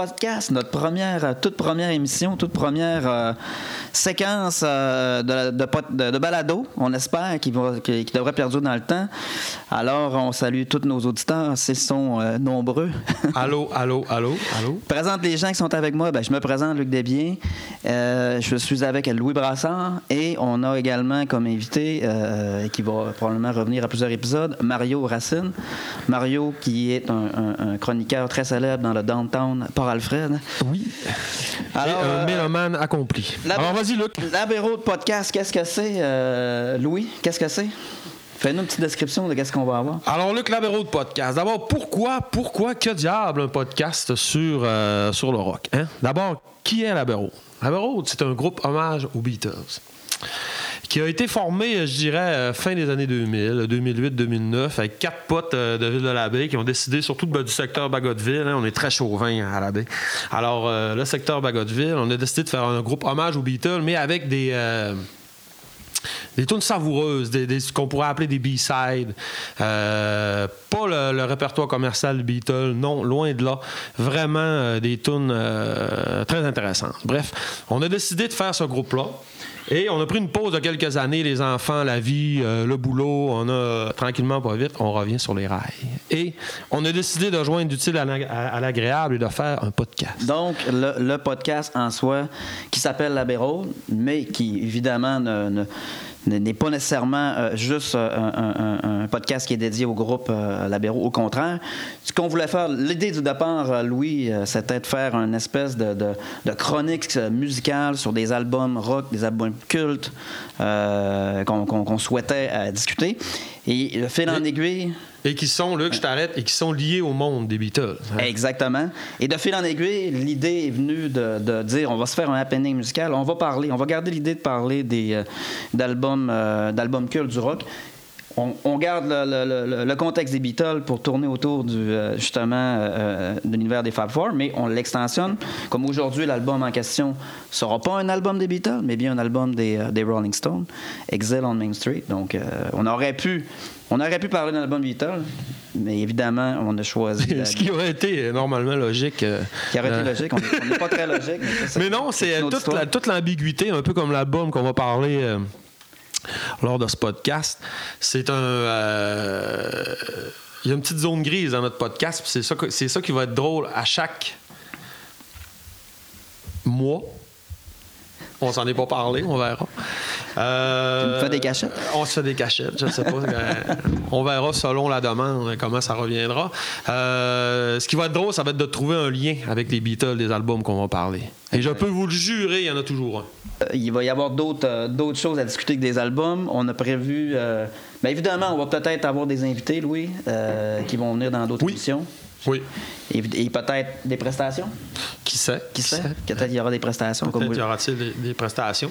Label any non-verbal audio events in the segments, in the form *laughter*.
Podcast, notre première, euh, toute première émission, toute première euh, séquence euh, de, de, de, de, balado. On espère qu'il qu devrait perdurer dans le temps. Alors, on salue tous nos auditeurs, s'ils sont euh, nombreux. *laughs* allô, allô, allô, allô? Présente les gens qui sont avec moi. Ben, je me présente, Luc Desbiens. Je suis avec Louis Brassard et on a également comme invité, qui va probablement revenir à plusieurs épisodes, Mario Racine. Mario qui est un, un, un chroniqueur très célèbre dans le downtown Port-Alfred. Oui. Alors, et un mélomane accompli. Alors, vas-y, Luc. L'apéro de podcast, qu'est-ce que c'est, euh, Louis? Qu'est-ce que c'est? Fais-nous une petite description de qu'est-ce qu'on va avoir. Alors, Luc, l'apéro de podcast. D'abord, pourquoi, pourquoi, que diable un podcast sur, euh, sur le rock? Hein? D'abord, qui est l'apéro? L'apéro, c'est un groupe hommage aux Beatles qui a été formé, je dirais, fin des années 2000, 2008-2009, avec quatre potes de Ville de la Baie qui ont décidé, surtout du secteur Bagotville, hein, on est très chauvin à la baie. Alors, euh, le secteur Bagotville, on a décidé de faire un groupe hommage aux Beatles, mais avec des... Euh, des tunes savoureuses, des, qu'on pourrait appeler des B-sides. Euh, pas le, répertoire commercial de Beatles, non, loin de là. Vraiment euh, des tunes euh, très intéressantes. Bref, on a décidé de faire ce groupe-là. Et on a pris une pause de quelques années, les enfants, la vie, le boulot. On a tranquillement, pas vite, on revient sur les rails. Et on a décidé de joindre l'utile à l'agréable et de faire un podcast. Donc, le, podcast en soi, qui s'appelle l'Abéro, mais qui évidemment ne n'est pas nécessairement euh, juste un, un, un, podcast qui est dédié au groupe euh, Labéro. Au contraire, ce qu'on voulait faire, l'idée du départ, euh, Louis, c'était de faire une espèce de, de, de, chronique musicale sur des albums rock, des albums cultes qu'on qu qu souhaitait discuter. Et le fil en aiguille. Et qui sont, Luc, je t'arrête, et qui sont liés au monde des Beatles. Hein? Exactement. Et de fil en aiguille, l'idée est venue de, dire on va se faire un happening musical, on va parler, on va garder l'idée de parler euh, d'albums, euh, cultes du rock. On, garde le, contexte des Beatles pour tourner autour euh, justement euh, de l'univers des Fab Four, mais on l'extensionne. Comme aujourd'hui, l'album en question ne sera pas un album des Beatles, mais bien un album des, des Rolling Stones, Exile on Main Street. Donc, on aurait pu on aurait pu parler d'un album Beatles, mais évidemment, on a choisi. *laughs* Ce qui aurait été normalement logique. Euh, qui aurait été logique. On n'est pas très logique. Mais, ça, *laughs* mais non, c'est toute, la, toute l'ambiguïté, un peu comme l'album qu'on va parler. Euh, lors de ce podcast, c'est un. Euh, il y a une petite zone grise dans notre podcast, c'est ça, c'est ça qui va être drôle à chaque mois. On s'en est pas parlé, on verra. Euh, tu me fais des cachettes? On se fait des cachettes, je ne sais pas. *laughs* on verra selon la demande comment ça reviendra. Euh, ce qui va être drôle, ça va être de trouver un lien avec les Beatles, des albums qu'on va parler. Et je peux vous le jurer, il y en a toujours un. Euh, il va y avoir d'autres euh, choses à discuter que des albums. On a prévu. Euh, bien évidemment, on va peut-être avoir des invités, Louis, euh, qui vont venir dans d'autres oui. émissions. Oui. Et, et peut-être des prestations? Qui sait? Qui sait? Peut-être qu'il y aura des prestations. Peut-être y aura-t-il des, des, prestations.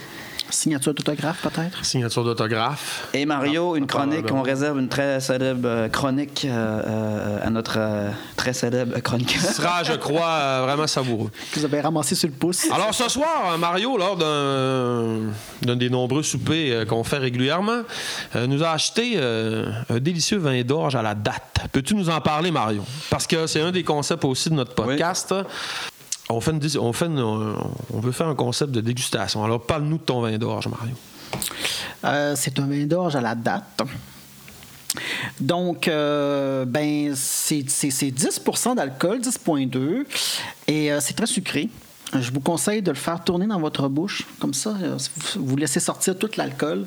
Signature d'autographe, peut-être? Signature d'autographe. Et Mario, une chronique. On réserve une très célèbre chronique euh, à notre euh, très célèbre chroniqueur. Ce sera, je crois, euh, vraiment savoureux. Que vous avez ramassé sur le pouce. Alors, ce soir, Mario, lors d'un des nombreux soupers euh, qu'on fait régulièrement, euh, nous a acheté un délicieux vin d'orge à la date. Peux-tu nous en parler, Mario? Parce que c'est un des concepts aussi de notre podcast. Oui. On, fait une, on, fait une, on veut faire un concept de dégustation. Alors, parle-nous de ton vin d'orge, Mario. Euh, c'est un vin d'orge à la date. Donc, euh, ben, c'est 10% d'alcool, 10,2 et euh, c'est très sucré. Je vous conseille de le faire tourner dans votre bouche, comme ça, vous laissez sortir tout l'alcool.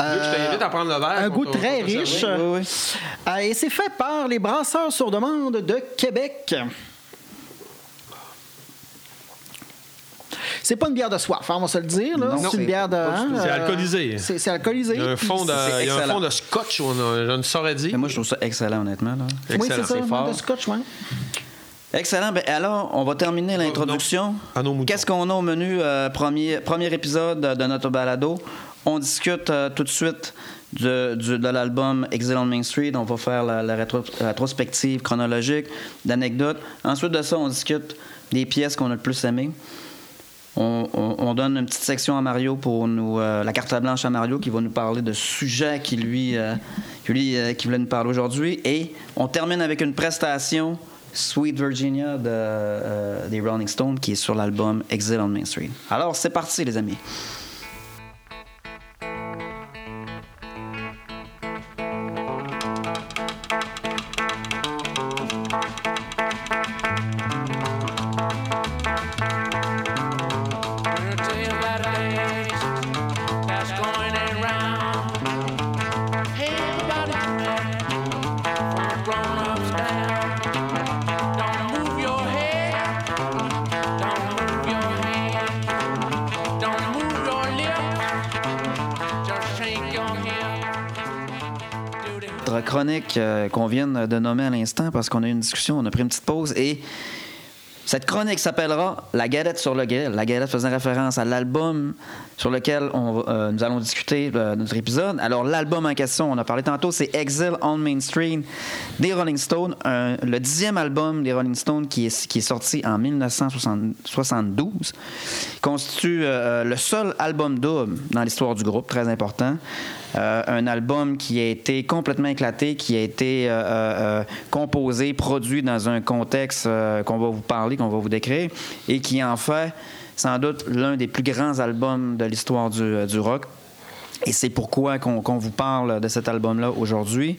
Euh, je t'invite à prendre le verre. Un goût très riche. Oui, oui. Euh, et c'est fait par les brasseurs sur demande de Québec. C'est pas une bière de soif, hein, on va se le dire. C'est une bière de. Hein, c'est alcoolisé. C'est alcoolisé. Il y a un fond de, il y a un fond de scotch, on a, je ne saurais dire. Mais moi, je trouve ça excellent, honnêtement. Là. Oui, c'est ça, fort. de scotch, oui. Excellent. Ben, alors, on va terminer l'introduction. Qu'est-ce qu'on a au menu? Euh, premier, premier épisode de notre balado? On discute euh, tout de suite de, de, de l'album Exile on Main Street. On va faire la, la rétro, rétrospective chronologique, d'anecdotes. Ensuite de ça, on discute des pièces qu'on a le plus aimées. on, on- on donne une petite section à Mario pour nous. euh, la carte blanche à Mario qui va nous parler de sujets qui lui, euh, qui, lui, euh, qui voulait nous parler aujourd'hui. Et on termine avec une prestation. Sweet Virginia de, euh, des Rolling Stones qui est sur l'album Exile on Main Street. Alors c'est parti les amis. De nommer à l'instant parce qu'on a eu une discussion, on a pris une petite pause et cette chronique s'appellera La galette sur le grill. La galette faisant référence à l'album sur lequel euh, nous allons discuter euh, notre épisode. Alors, l'album en question, on a parlé tantôt, c'est Exile on Main Street des Rolling Stones, le dixième album des Rolling Stones qui est, qui est sorti en 1972. constitue euh, le seul album double dans l'histoire du groupe, très important. Euh, un album qui a été complètement éclaté, qui a été euh, euh, composé, produit dans un contexte qu'on va vous parler, qu'on va vous décrire, et qui en fait sans doute l'un des plus grands albums de l'histoire du, rock. Et c'est pourquoi qu'on vous parle de cet album-là aujourd'hui.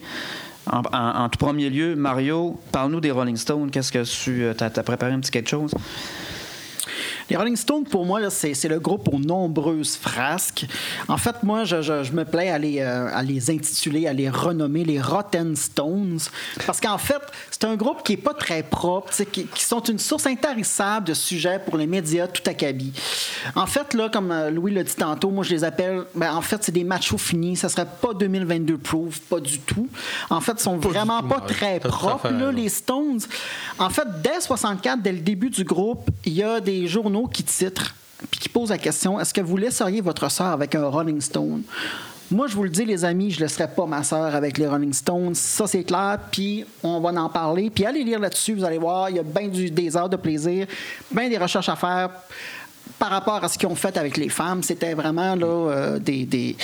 En, tout premier lieu, Mario, parle-nous des Rolling Stones. Qu'est-ce que tu as, préparé un petit quelque chose? Les Rolling Stones, pour moi, c'est le groupe aux nombreuses frasques. En fait, moi, je, je- je me plais à les, euh, à les intituler, à les renommer les Rotten Stones. Parce qu'en fait, c'est un groupe qui n'est pas très propre, qui, qui sont une source intarissable de sujets pour les médias tout acabit. En fait, là, comme euh, Louis l'a dit tantôt, moi, je les appelle, ben, en fait, c'est des machos finis. Ça serait pas 2022 Proof, pas du tout. En fait, ils sont Pas vraiment pas très propres, là, les Stones. En fait, dès 64, dès le début du groupe, il y a des journaux qui titrent puis qui posent la question est-ce que vous laisseriez votre sœur avec un Rolling Stone? Moi, je vous le dis, les amis, je ne laisserai pas ma sœur avec les Rolling Stones. Ça, c'est clair. Puis, on va en parler. Puis, allez lire là-dessus. Vous allez voir, il y a bien des heures de plaisir, bien des recherches à faire par rapport à ce qu'ils ont fait avec les femmes. C'était vraiment là, euh, des-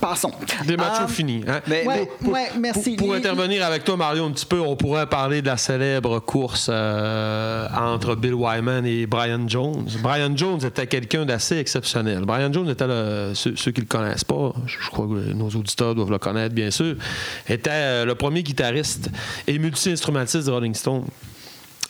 Passons. Des machos Euh, finis. Hein? mais- ouais, Pour- ouais, merci. Pour, pour Les- intervenir avec toi, Mario, un petit peu, on pourrait parler de la célèbre course euh, entre Bill Wyman et Brian Jones. Brian Jones était quelqu'un d'assez exceptionnel. Brian Jones était, le- ceux, ceux qui ne le connaissent pas, je, je crois que nos auditeurs doivent le connaître, bien sûr, était euh, le premier guitariste et multi-instrumentiste de Rolling Stone.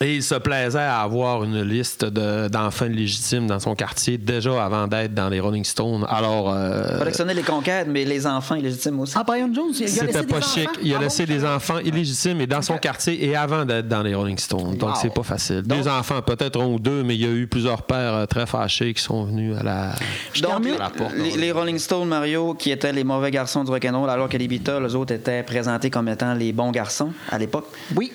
Et il se plaisait à avoir une liste de- d'enfants légitimes dans son quartier déjà avant d'être dans les Rolling Stones. Alors, euh, Collectionner les conquêtes, mais les enfants illégitimes aussi. Ah, Brian Jones, il a laissé c'était des pas chic. enfants? Il a Ah laissé bon? des enfants illégitimes et dans son quartier et avant d'être dans les Rolling Stones. Donc, Wow. c'est pas facile. Deux enfants, peut-être un ou deux, mais il y a eu plusieurs pères euh, très fâchés qui sont venus à la. Je Donc, termine. à la porte, les, les Rolling Stones, Mario, qui étaient les mauvais garçons du rock'n'roll, alors que les Beatles, eux autres, étaient présentés comme étant les bons garçons à l'époque. Oui.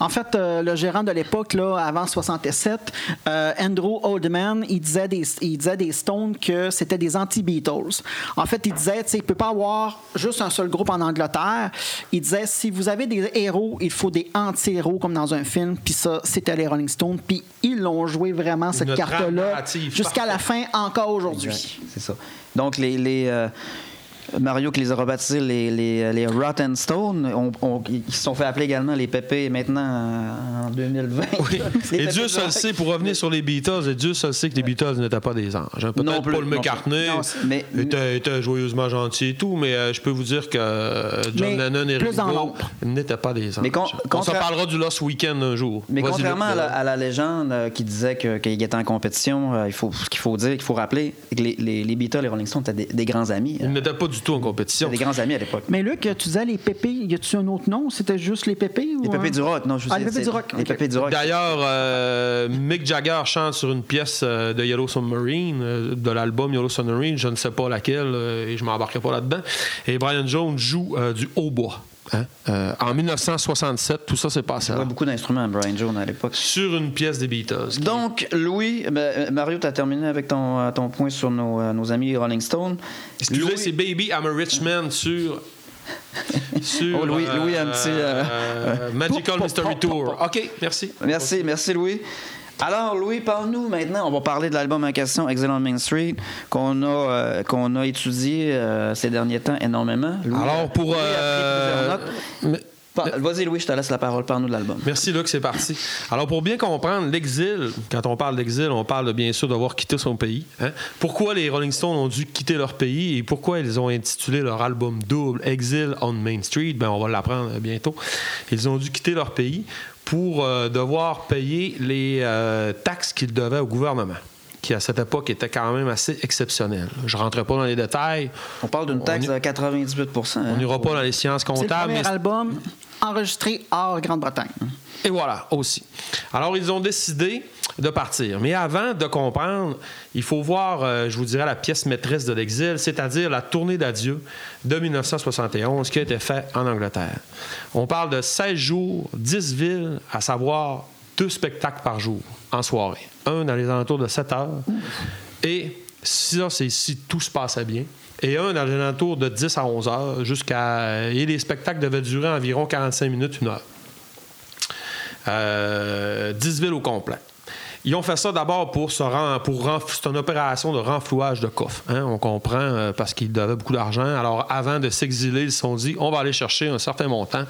En fait, euh, le gérant de l'époque, là, avant 67, euh, Andrew Oldman, il disait des, il disait des Stones que c'était des anti-Beatles. En fait, il disait, tu sais, il ne peut pas avoir juste un seul groupe en Angleterre. Il disait, si vous avez des héros, il faut des anti-héros comme dans un film. Puis ça, c'était les Rolling Stones. Puis ils l'ont joué vraiment, cette carte-là, jusqu'à la fin, encore aujourd'hui. C'est ça. Donc, les. les, euh, Mario qui les a rebaptisés les, les, les Rotten Stones, on- on- ils se sont fait appeler également les Pépés maintenant en 2020. *laughs* Oui. *laughs* Et Dieu seul sait, pour revenir sur les Beatles, et Dieu seul sait que les Beatles n'étaient pas des anges. hein. Peut-être Paul. McCartney Non, mais- était, était joyeusement gentil et tout, mais euh, je peux vous dire que euh, John Lennon et Ringo n'étaient pas des anges. Mais con- On se contra- parlera du Lost Weekend un jour. Mais contrairement à la, là. à la légende euh, qui disait qu'il était en compétition, il faut, ce qu'il faut dire, qu'il faut rappeler, que les, les, les Beatles et les Rolling Stones étaient des, des grands amis. Ils n'étaient pas du tout en compétition. C'était des grands amis à l'époque. Mais Luc, tu disais les pépés, y a-tu un autre nom? C'était juste les pépés? Les ou Pépés un- du rock, non, je Ah, les Pépés du rock. Les ok. Pépés du rock. D'ailleurs, euh, Mick Jagger chante sur une pièce euh, de Yellow Submarine, euh, de l'album Yellow Submarine, je ne sais pas laquelle, euh, et je m'embarquerai pas là-dedans. Et Brian Jones joue euh, du hautbois. Hein? Euh, en 1967, tout ça s'est passé Il y avait beaucoup d'instruments, Brian Jones, à l'époque. sur une pièce des Beatles. Donc, Louis, ben, Mario, tu as terminé avec ton, euh, ton point sur nos, euh, nos amis Rolling Stones. Excusez, Louis- c'est Baby I'm a Rich Man sur. sur Oh, Louis- Louis a un petit, euh, euh, Magical Mystery Tour. OK, merci. Merci, merci Louis. Alors, Louis, parle-nous maintenant. On va parler de l'album en question, Exile on Main Street, qu'on a, euh, qu'on a étudié euh, ces derniers temps énormément. Louis a- Alors, pour. Louis a pris euh, notes. Pa- Vas-y, Louis, je te laisse la parole. Parle-nous de l'album. Merci Luc, c'est parti. Alors pour bien comprendre l'exil, quand on parle d'exil, on parle de, bien sûr d'avoir quitté son pays. hein. Pourquoi les Rolling Stones ont dû quitter leur pays et pourquoi ils ont intitulé leur album double Exile on Main Street, ben on va l'apprendre bientôt. Ils ont dû quitter leur pays pour euh, devoir payer les euh, taxes qu'ils devaient au gouvernement qui à cette époque était quand même assez exceptionnel. Je ne rentrerai pas dans les détails. On parle d'une taxe On de 98% On hein? n'ira pas dans les sciences C'est le comptables. premier mais album enregistré hors Grande-Bretagne. Et voilà, aussi. Alors, ils ont décidé de partir. Mais avant de comprendre, il faut voir, euh, je vous dirais, la pièce maîtresse de l'exil, c'est-à-dire la tournée d'adieu de 1971 qui a été faite en Angleterre. On parle de 16 jours, 10 villes, à savoir deux spectacles par jour en soirée. Un dans les alentours de 7 heures et ça, si tout se passait bien. Et un dans les alentours de 10 à 11 heures jusqu'à... Et les spectacles devaient durer environ 45 minutes, une heure. Euh, 10 villes au complet. Ils ont fait ça d'abord pour se rend, pour c'est une opération de renflouage de coffre. hein, on comprend euh, parce qu'ils devaient beaucoup d'argent. Alors avant de s'exiler, ils se sont dit on va aller chercher un certain montant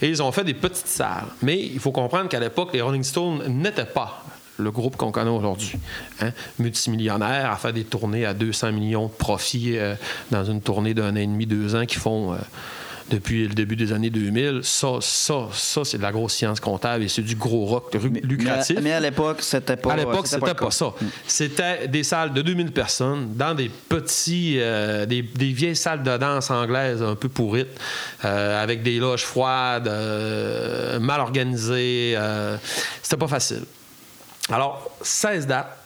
et ils ont fait des petites salles. Mais il faut comprendre qu'à l'époque les Rolling Stones n'étaient pas le groupe qu'on connaît aujourd'hui. Hein? Multimillionnaire, à faire des tournées à 200 millions de profits euh, dans une tournée d'un an et demi, deux ans qui font euh, depuis le début des années 2000. Ça, ça, ça c'est de la grosse science comptable et c'est du gros rock lucratif. Mais à, mais à l'époque, c'était pas À l'époque, c'était pas, ça. C'était des salles de 2000 personnes dans des petits, euh, des, des vieilles salles de danse anglaises un peu pourrites, avec des loges froides, mal organisées. c'était pas facile. Alors, 16 dates,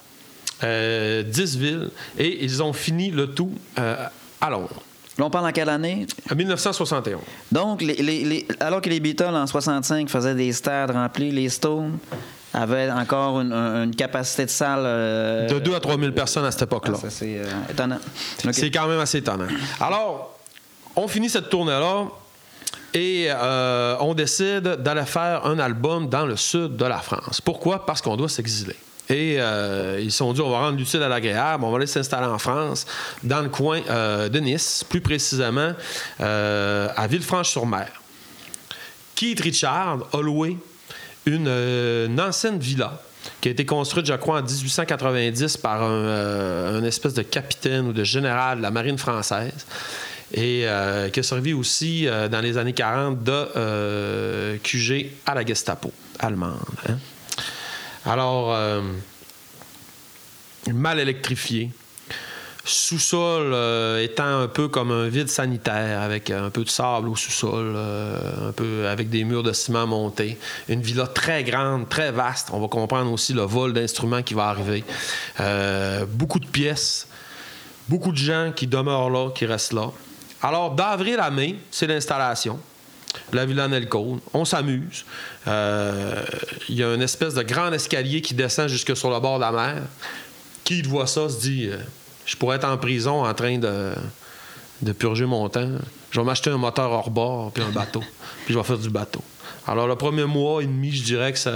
euh, 10 villes, et ils ont fini le tout euh, à Londres, Là, on parle en quelle année? en 1971. Donc, les- les- les- alors que les Beatles, en 65, faisaient des stades remplis, les Stones avaient encore une, un- une capacité de salle... euh, De 2 à 3 000 personnes à cette époque-là. ça, C'est euh, étonnant. C'est quand même assez étonnant. Alors, on finit cette tournée-là et euh, on décide d'aller faire un album dans le sud de la France. Pourquoi? Parce qu'on doit s'exiler. Et euh, ils se sont dit, on va rendre l'utile à l'agréable, on va aller s'installer en France, dans le coin euh, de Nice, plus précisément à Villefranche-sur-Mer. Keith Richard a loué une, ancienne villa qui a été construite, je crois, en 1890 par un espèce de capitaine ou de général de la marine française et euh, qui a servi aussi euh, dans les années 40 de euh, QG à la Gestapo allemande. hein. Alors, mal électrifié, sous-sol étant un peu comme un vide sanitaire avec un peu de sable au sous-sol, un peu avec des murs de ciment montés. Une villa très grande, très vaste. On va comprendre aussi le vol d'instruments qui va arriver. Beaucoup de pièces, beaucoup de gens qui demeurent là, qui restent là. Alors, d'avril à mai, c'est l'installation. La Villa Nelcone. On s'amuse. Euh, Il y a une espèce de grand escalier qui descend jusque sur le bord de la mer. Qui voit ça se dit euh, Je pourrais être en prison en train de, de purger mon temps. Je vais m'acheter un moteur hors bord puis un bateau. puis je vais faire du bateau. Alors, le premier mois et demi, je dirais que ça.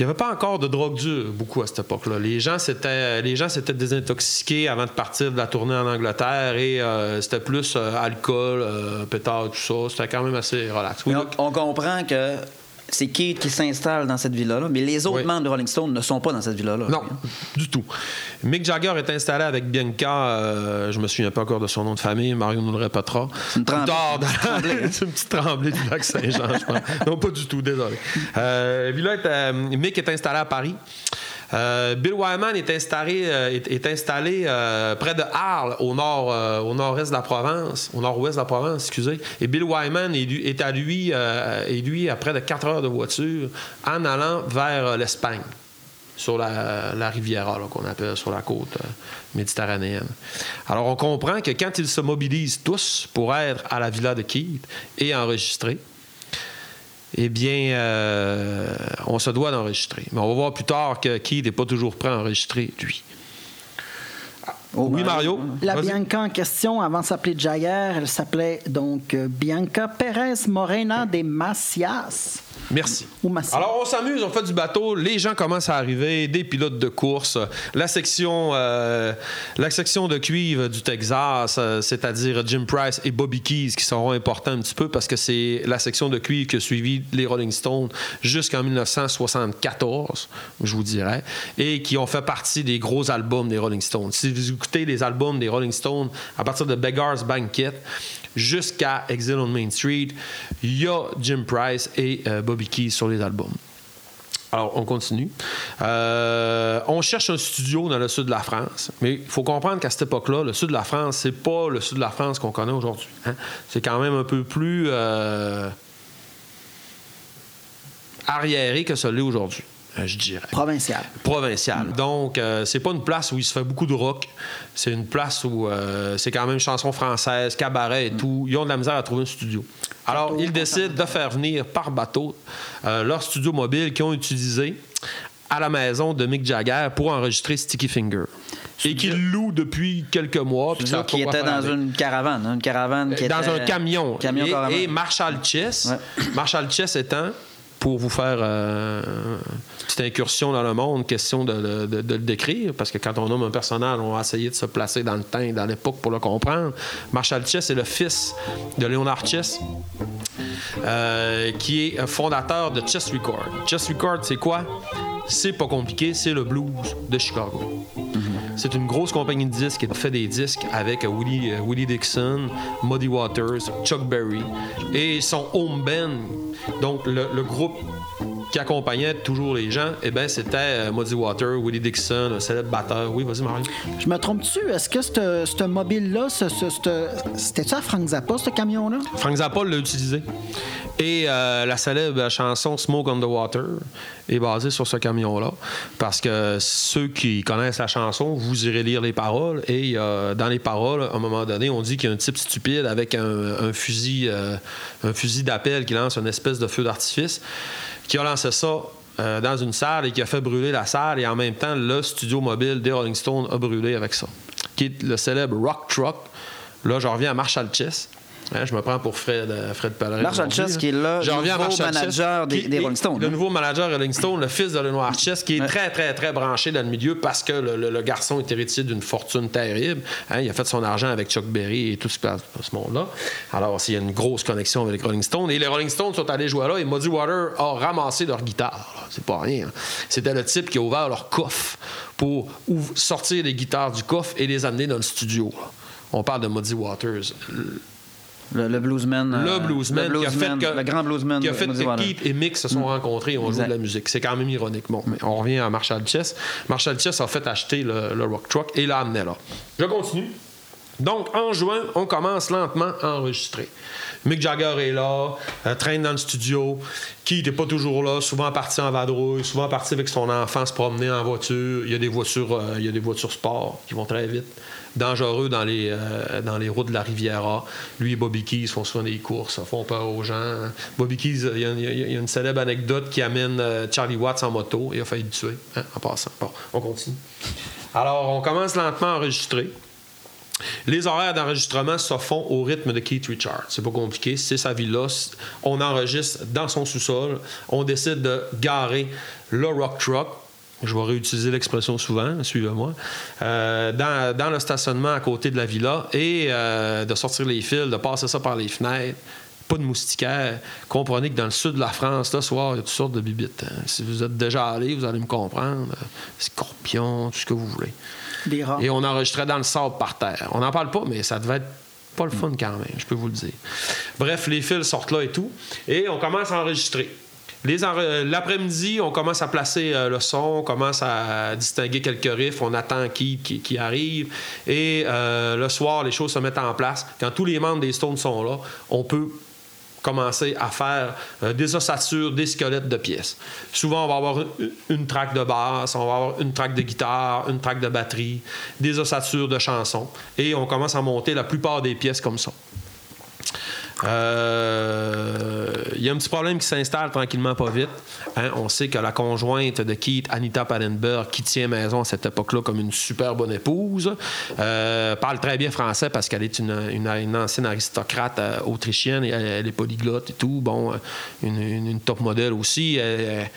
Puis il n'y avait pas encore de drogue dure beaucoup à cette époque-là. Les gens s'étaient, les gens s'étaient désintoxiqués avant de partir de la tournée en Angleterre et euh, c'était plus euh, alcool, euh, pétard, tout ça. C'était quand même assez relax. Oui, on comprend que c'est Keith qui s'installe dans cette villa-là, mais les autres Oui. membres de Rolling Stone ne sont pas dans cette villa-là. Non, du tout. Mick Jagger est installé avec Bianca, euh, je me souviens pas encore de son nom de famille, Mario nous le répétera. dans- Une tremblée, hein? C'est une petite tremblée du lac Saint-Jean, je pense. Non, pas du tout, désolé. Euh, Villa est, euh, Mick est installé à Paris. Euh, Bill Wyman est installé, euh, euh, près de Arles, au nord, au nord-est de la Provence, au nord-ouest de la Provence, excusez. Et Bill Wyman est, à lui, est lui à près de 4 heures de voiture en allant vers l'Espagne sur la, la Riviera, qu'on appelle sur la côte méditerranéenne. Alors, on comprend que quand ils se mobilisent tous pour être à la villa de Keith et enregistrer, eh bien, euh, on se doit d'enregistrer. Mais on va voir plus tard que Keith n'est pas toujours prêt à enregistrer, lui. Oh, oui, Mario? La. Bianca en question, avant de s'appeler Jagger, elle s'appelait donc euh, Bianca Pérez Morena de Macias. Merci. Ou. Alors, on s'amuse, on fait du bateau. Les gens commencent à arriver, des pilotes de course. La section, euh, la section de cuivre du Texas, euh, c'est-à-dire Jim Price et Bobby Keys, qui seront importants un petit peu parce que c'est la section de cuivre qui a suivi les Rolling Stones jusqu'en 1974, je vous dirais, et qui ont fait partie des gros albums des Rolling Stones. Si vous écoutez les albums des Rolling Stones à partir de Beggar's Banquet, jusqu'à Exile on Main Street, il y a Jim Price et euh, Bobby Keys sur les albums. Alors, on continue. Euh, on cherche un studio dans le sud de la France, mais il faut comprendre qu'à cette époque-là, le sud de la France, c'est pas le sud de la France qu'on connaît aujourd'hui. hein. C'est quand même un peu plus euh, arriéré que celui aujourd'hui, je dirais Provincial. provincial. Donc, euh, c'est pas une place où il se fait beaucoup de rock. C'est une place où euh, c'est quand même chansons françaises, cabaret et tout. Ils ont de la misère à trouver un studio. Alors, ils décident de faire venir par bateau euh, leur studio mobile qu'ils ont utilisé à la maison de Mick Jagger pour enregistrer Sticky Finger. Et qu'ils louent depuis quelques mois. puis qui était dans une caravane. hein, Une caravane qui dans était- un camion. Camion et, et Marshall Chess. Marshall Chess étant, pour vous faire euh, une petite incursion dans le monde, question de, le décrire, parce que quand on nomme un personnage, on va essayer de se placer dans le temps dans l'époque pour le comprendre. Marshall Chess est le fils de Leonard Chess. euh, qui est fondateur de Chess Record. Chess Record, c'est quoi? C'est pas compliqué, c'est le blues de Chicago. C'est une grosse compagnie de disques qui fait des disques avec Willie, euh, Willie Dixon, Muddy Waters, Chuck Berry et son home band. Donc le groupe qui accompagnait toujours les gens, eh ben c'était euh, Muddy Waters, Willie Dixon, un célèbre batteur. Oui, vas-y Marie. Je me trompe-tu? Est-ce que ce mobile-là, c'était-tu à Frank Zappa, ce camion-là? Frank Zappa l'a utilisé. Et euh, la célèbre chanson Smoke on the Water est basée sur ce camion-là. Parce que ceux qui connaissent la chanson, vous irez lire les paroles. Et euh, dans les paroles, à un moment donné, on dit qu'il y a un type stupide avec un, un fusil, euh, un fusil d'appel qui lance une espèce de feu d'artifice, qui a lancé ça euh, dans une salle et qui a fait brûler la salle. Et en même temps, le studio mobile des Rolling Stones a brûlé avec ça. Qui est le célèbre Rock Truck. Là, je reviens à Marshall Chess. Hein, je me prends pour Fred, euh, Fred Pellerin. Marshall Chess, là. qui est le Je reviens à nouveau manager des- Rolling Stones, Le hein. nouveau manager Rolling Stones, le fils de Lenoir Chess, qui est Ouais. très, très, très branché dans le milieu parce que le, le- le garçon est héritier d'une fortune terrible. Hein, il a fait son argent avec Chuck Berry et tout ce, ce monde-là. Alors, s'il y a une grosse connexion avec les Rolling Stones. Et les Rolling Stones sont allés jouer là et Muddy Water a ramassé leur guitare. là. C'est pas rien. hein. C'était le type qui a ouvert leur coffre pour sortir les guitares du coffre et les amener dans le studio. là. On parle de Muddy Waters, Le, le bluesman. euh, le bluesman, le, qui a fait bluesman, que, le grand bluesman. qui a fait que. Keith et Mick se sont rencontrés et ont joué de la musique. C'est quand même ironique. Bon, mais on revient à Marshall Chess. Marshall Chess a fait acheter le, le Rock Truck et l'a amené là. Je continue. Donc, en juin, on commence lentement à enregistrer. Mick Jagger est là, euh, traîne dans le studio. Keith n'est pas toujours là, souvent parti en vadrouille, souvent parti avec son enfant se promener en voiture. Il y a des voitures, euh, il y a des voitures sport qui vont très vite. Dangereux dans les, euh, dans les routes de la Riviera. Lui et Bobby Keys font souvent des courses, font peur aux gens. Bobby Keys, il y a, il y a- il y a une célèbre anecdote qui amène euh, Charlie Watts en moto. Il a failli le tuer hein, en passant. Bon, on continue. Alors, on commence lentement à enregistrer. Les horaires d'enregistrement se font au rythme de Keith Richards. C'est pas compliqué, c'est sa villa. On enregistre dans son sous-sol. On décide de garer le rock truck. Je vais réutiliser l'expression souvent, suivez-moi. euh, dans, dans le stationnement à côté de la villa et euh, de sortir les fils, de passer ça par les fenêtres. Pas de moustiquaires. Comprenez que dans le sud de la France, là, soir, il y a toutes sortes de bibites. hein. Si vous êtes déjà allé, vous allez me comprendre. Scorpions, tout ce que vous voulez. Des rats. Et on enregistrait dans le sable par terre. On n'en parle pas, mais ça devait être pas le fun quand même, je peux vous le dire. Bref, les fils sortent là et tout. Et on commence à enregistrer. Enre- L'après-midi, on commence à placer euh, le son, on commence à distinguer quelques riffs, on attend qui, qui, arrive. Et euh, le soir, les choses se mettent en place. Quand tous les membres des Stones sont là, on peut commencer à faire euh, des ossatures, des squelettes de pièces. Souvent, on va avoir une, une traque de basse, on va avoir une traque de guitare, une traque de batterie, des ossatures de chansons. Et on commence à monter la plupart des pièces comme ça. Euh, il y a un petit problème qui s'installe tranquillement pas vite. Hein. On sait que la conjointe de Keith, Anita Pallenberg, qui tient maison à cette époque-là comme une super bonne épouse, euh, parle très bien français parce qu'elle est une, ancienne aristocrate euh, autrichienne et elle, elle est polyglotte et tout. Bon, euh, une, top modèle aussi. Elle- elle-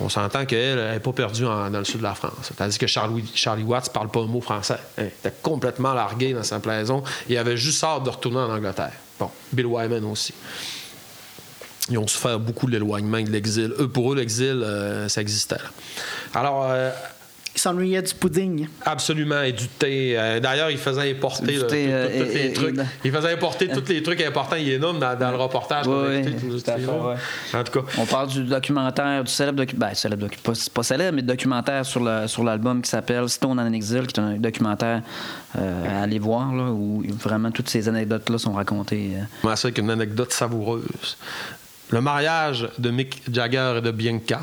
on s'entend qu'elle n'est pas perdue dans le sud de la France. Tandis que Charlie, Watts parle pas un mot français. Hein, Il était complètement largué dans sa plaison. Il avait juste hâte de retourner en Angleterre. Bon, Bill Wyman aussi. Ils ont souffert beaucoup de l'éloignement de l'exil. Eux, pour eux, l'exil, euh, ça existait. là. Alors, Il s'ennuyait du pudding. absolument, et du thé. Euh, D'ailleurs, il faisait importer euh, tous et- les et- trucs. et- Il faisait importer tous les trucs importants. Il est nomme dans, dans le reportage. Oui, oui, tout à fait, ouais. En tout cas, On parle du documentaire, du célèbre documentaire, ben, célèbre docu- pas, c'est pas célèbre, mais documentaire sur l'album qui s'appelle Stone en Exile, qui est un documentaire euh, à aller voir, là, où vraiment toutes ces anecdotes-là sont racontées. euh. moi, ça avec une anecdote savoureuse. Le mariage de Mick Jagger et de Bianca.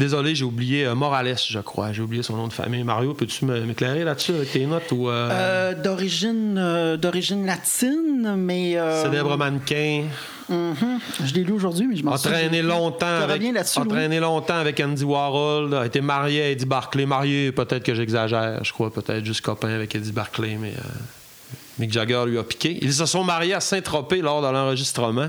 Désolé, j'ai oublié euh, Morales, je crois. J'ai oublié son nom de famille. Mario, peux-tu m'éclairer là-dessus avec tes notes ou euh, Euh, d'origine d'origine latine, mais. célèbre mannequin? mhm. Je l'ai lu aujourd'hui, mais je m'en A souviens traîné longtemps avec, a traîné longtemps avec Andy Warhol, a été marié à Eddie Barclay. Marié, peut-être que j'exagère, je crois, peut-être juste copain avec Eddie Barclay, mais euh, Mick Jagger lui a piqué. Ils se sont mariés à Saint-Tropez lors de l'enregistrement.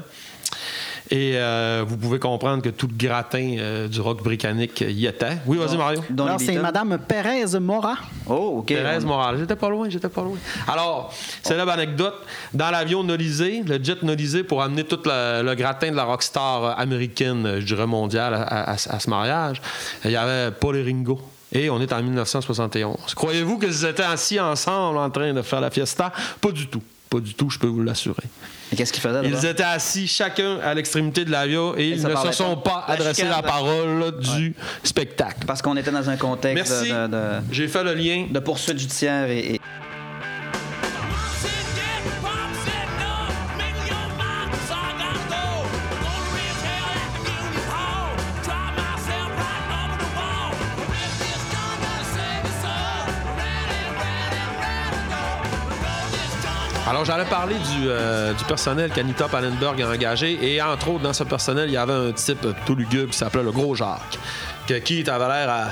Et euh, vous pouvez comprendre que tout le gratin euh, du rock britannique y était. Oui, vas-y, Mario. Alors, c'est. Madame Pérez Mora. Oh, OK. On- Morales. J'étais pas loin, j'étais pas loin. Alors, célèbre anecdote. Dans l'avion Nolisé, le jet Nolisé, pour amener tout le, le gratin de la rockstar américaine, je dirais mondiale, à, à- à ce mariage, il y avait Paul et Ringo. Et on est en 1971. Croyez-vous qu'ils étaient assis ensemble en train de faire la fiesta? Pas du tout. Pas du tout, je peux vous l'assurer. Mais qu'est-ce qu'il faisait Ils étaient assis chacun à l'extrémité de l'avion et ils ça ne se sont pas. pas La chicane, parole du spectacle. Parce qu'on était dans un contexte Merci. de, de, de- J'ai fait le lien. de poursuite judiciaire et, et- Alors, j'allais parler du, euh, du personnel qu'Anita Pallenberg a engagé. Et entre autres, dans ce personnel, il y avait un type tout lugubre qui s'appelait le Gros Jacques, que Keith avait l'air à,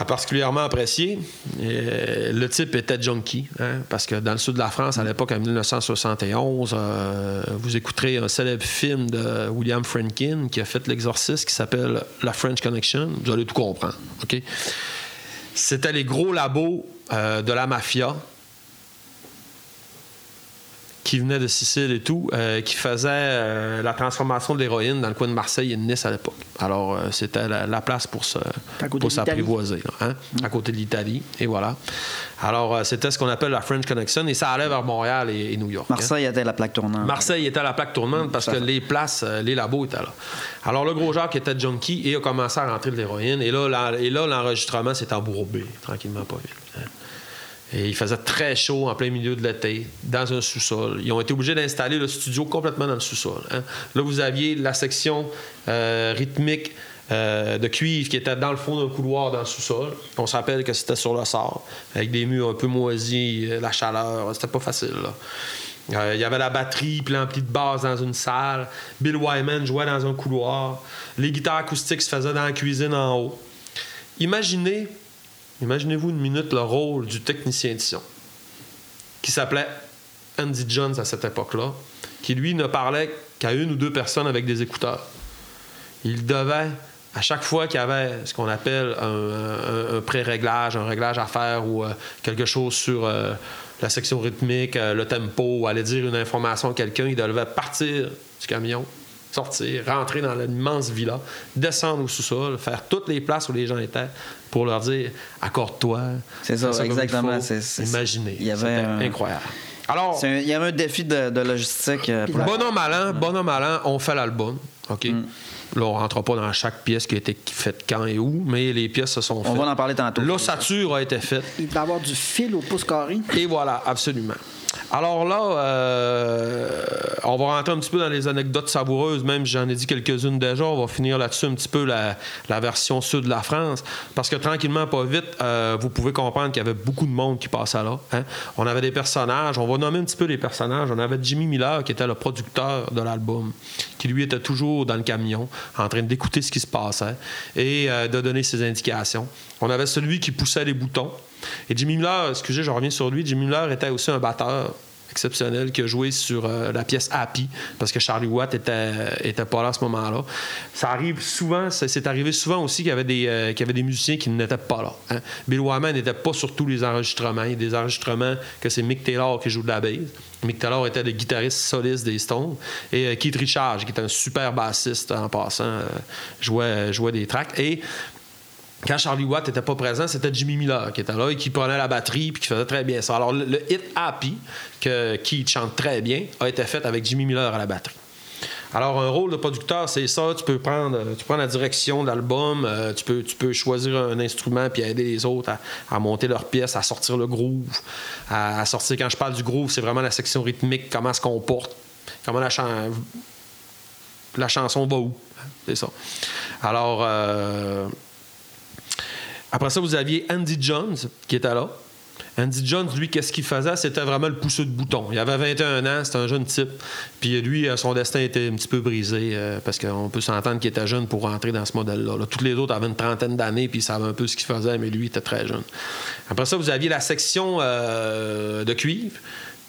à particulièrement euh, le type était junkie, hein, parce que dans le sud de la France, à l'époque, en 1971, euh, vous écouterez un célèbre film de William Friedkin qui a fait l'exorciste qui s'appelle La French Connection. Vous allez tout comprendre. OK? C'était les gros labos euh, de la mafia qui venait de Sicile et tout, euh, qui faisait euh, la transformation de l'héroïne dans le coin de Marseille et de Nice à l'époque. Alors, euh, c'était la, la place pour se pour s'apprivoiser, là, hein, à côté de l'Italie. Et voilà. Alors, euh, c'était ce qu'on appelle la French Connection et ça allait vers Montréal et, et New York. hein. Marseille était la plaque tournante. Marseille était à la plaque tournante parce que les places, euh, les labos étaient là. Alors, le gros Jacques était junkie et a commencé à rentrer de l'héroïne. Et là, et là, l'enregistrement s'est embourbé, tranquillement, pas vite. Et il faisait très chaud en plein milieu de l'été, dans un sous-sol. Ils ont été obligés d'installer le studio complètement dans le sous-sol. hein. Là, vous aviez la section euh, rythmique euh, de cuivre qui était dans le fond d'un couloir dans le sous-sol. On se rappelle que c'était sur le sort, avec des murs un peu moisis, euh, la chaleur. C'était pas facile, Il y avait la batterie, puis l'ampli de basse dans une salle. Bill Wyman jouait dans un couloir. Les guitares acoustiques se faisaient dans la cuisine en haut. Imaginez, imaginez-vous une minute le rôle du technicien de qui s'appelait Andy Jones à cette époque-là, qui lui ne parlait qu'à une ou deux personnes avec des écouteurs. Il devait, à chaque fois qu'il y avait ce qu'on appelle un pré-réglage, un réglage à faire ou euh, quelque chose sur euh, la section rythmique, euh, le tempo, ou aller dire une information à quelqu'un, il devait partir du camion, sortir, rentrer dans l'immense villa, descendre au sous-sol, faire toutes les places où les gens étaient pour leur dire accorde-toi. C'est ça, exactement. C'est- Imaginez. il y avait C'était un- incroyable. Alors, un- il y avait un défi de, de logistique. euh, pour la- Bon an, mal an, bon an, mal an, on fait l'album. OK? Mm. Là, on rentre pas dans chaque pièce qui a été faite quand et où, mais les pièces se sont On faites. va en parler tantôt. L'ossature a été faite. Il devait avoir du fil au pouce carré. Et voilà, absolument. Alors là, euh, on va rentrer un petit peu dans les anecdotes savoureuses, même j'en ai dit quelques-unes déjà. On va finir là-dessus un petit peu la, version sud de la France, parce que tranquillement, pas vite, euh, vous pouvez comprendre qu'il y avait beaucoup de monde qui passait là. hein. On avait des personnages, on va nommer un petit peu les personnages. On avait Jimmy Miller, qui était le producteur de l'album, qui lui était toujours dans le camion, en train d'écouter ce qui se passait et euh, de donner ses indications. On avait celui qui poussait les boutons. Et Jimmy Miller, excusez, je reviens sur lui, Jimmy Miller était aussi un batteur exceptionnel qui a joué sur euh, la pièce Happy parce que Charlie Watt était, était pas là à ce moment-là. Ça arrive souvent, c'est arrivé souvent aussi qu'il y avait des, euh, y avait des musiciens qui n'étaient pas là. hein. Bill Wyman n'était pas sur tous les enregistrements. Il y a des enregistrements que c'est Mick Taylor qui joue de la basse. Mick Taylor était le guitariste soliste des Stones. Et euh, Keith Richards, qui était un super bassiste en passant, jouait, jouait des tracks. Et quand Charlie Watt n'était pas présent, c'était Jimmy Miller qui était là et qui prenait la batterie puis qui faisait très bien ça. Alors, le, hit Happy, que Keith chante très bien, a été fait avec Jimmy Miller à la batterie. Alors, un rôle de producteur, c'est ça. Tu peux prendre, tu prends la direction de l'album, euh, tu, peux, tu peux choisir un instrument puis aider les autres à, monter leur pièce, à sortir le groove, à, sortir. Quand je parle du groove, c'est vraiment la section rythmique, comment se comporte, comment la, la chanson va où. C'est ça. Alors, euh, après ça, vous aviez Andy Jones qui était là. Andy Jones, lui, qu'est-ce qu'il faisait? C'était vraiment le pousseux de bouton. Il avait 21 ans, c'était un jeune type. Puis lui, euh, son destin était un petit peu brisé euh, parce qu'on peut s'entendre qu'il était jeune pour rentrer dans ce modèle-là. Là, Tous les autres avaient une trentaine d'années puis ils savaient un peu ce qu'ils faisaient, mais lui, il était très jeune. Après ça, vous aviez la section euh, de cuivre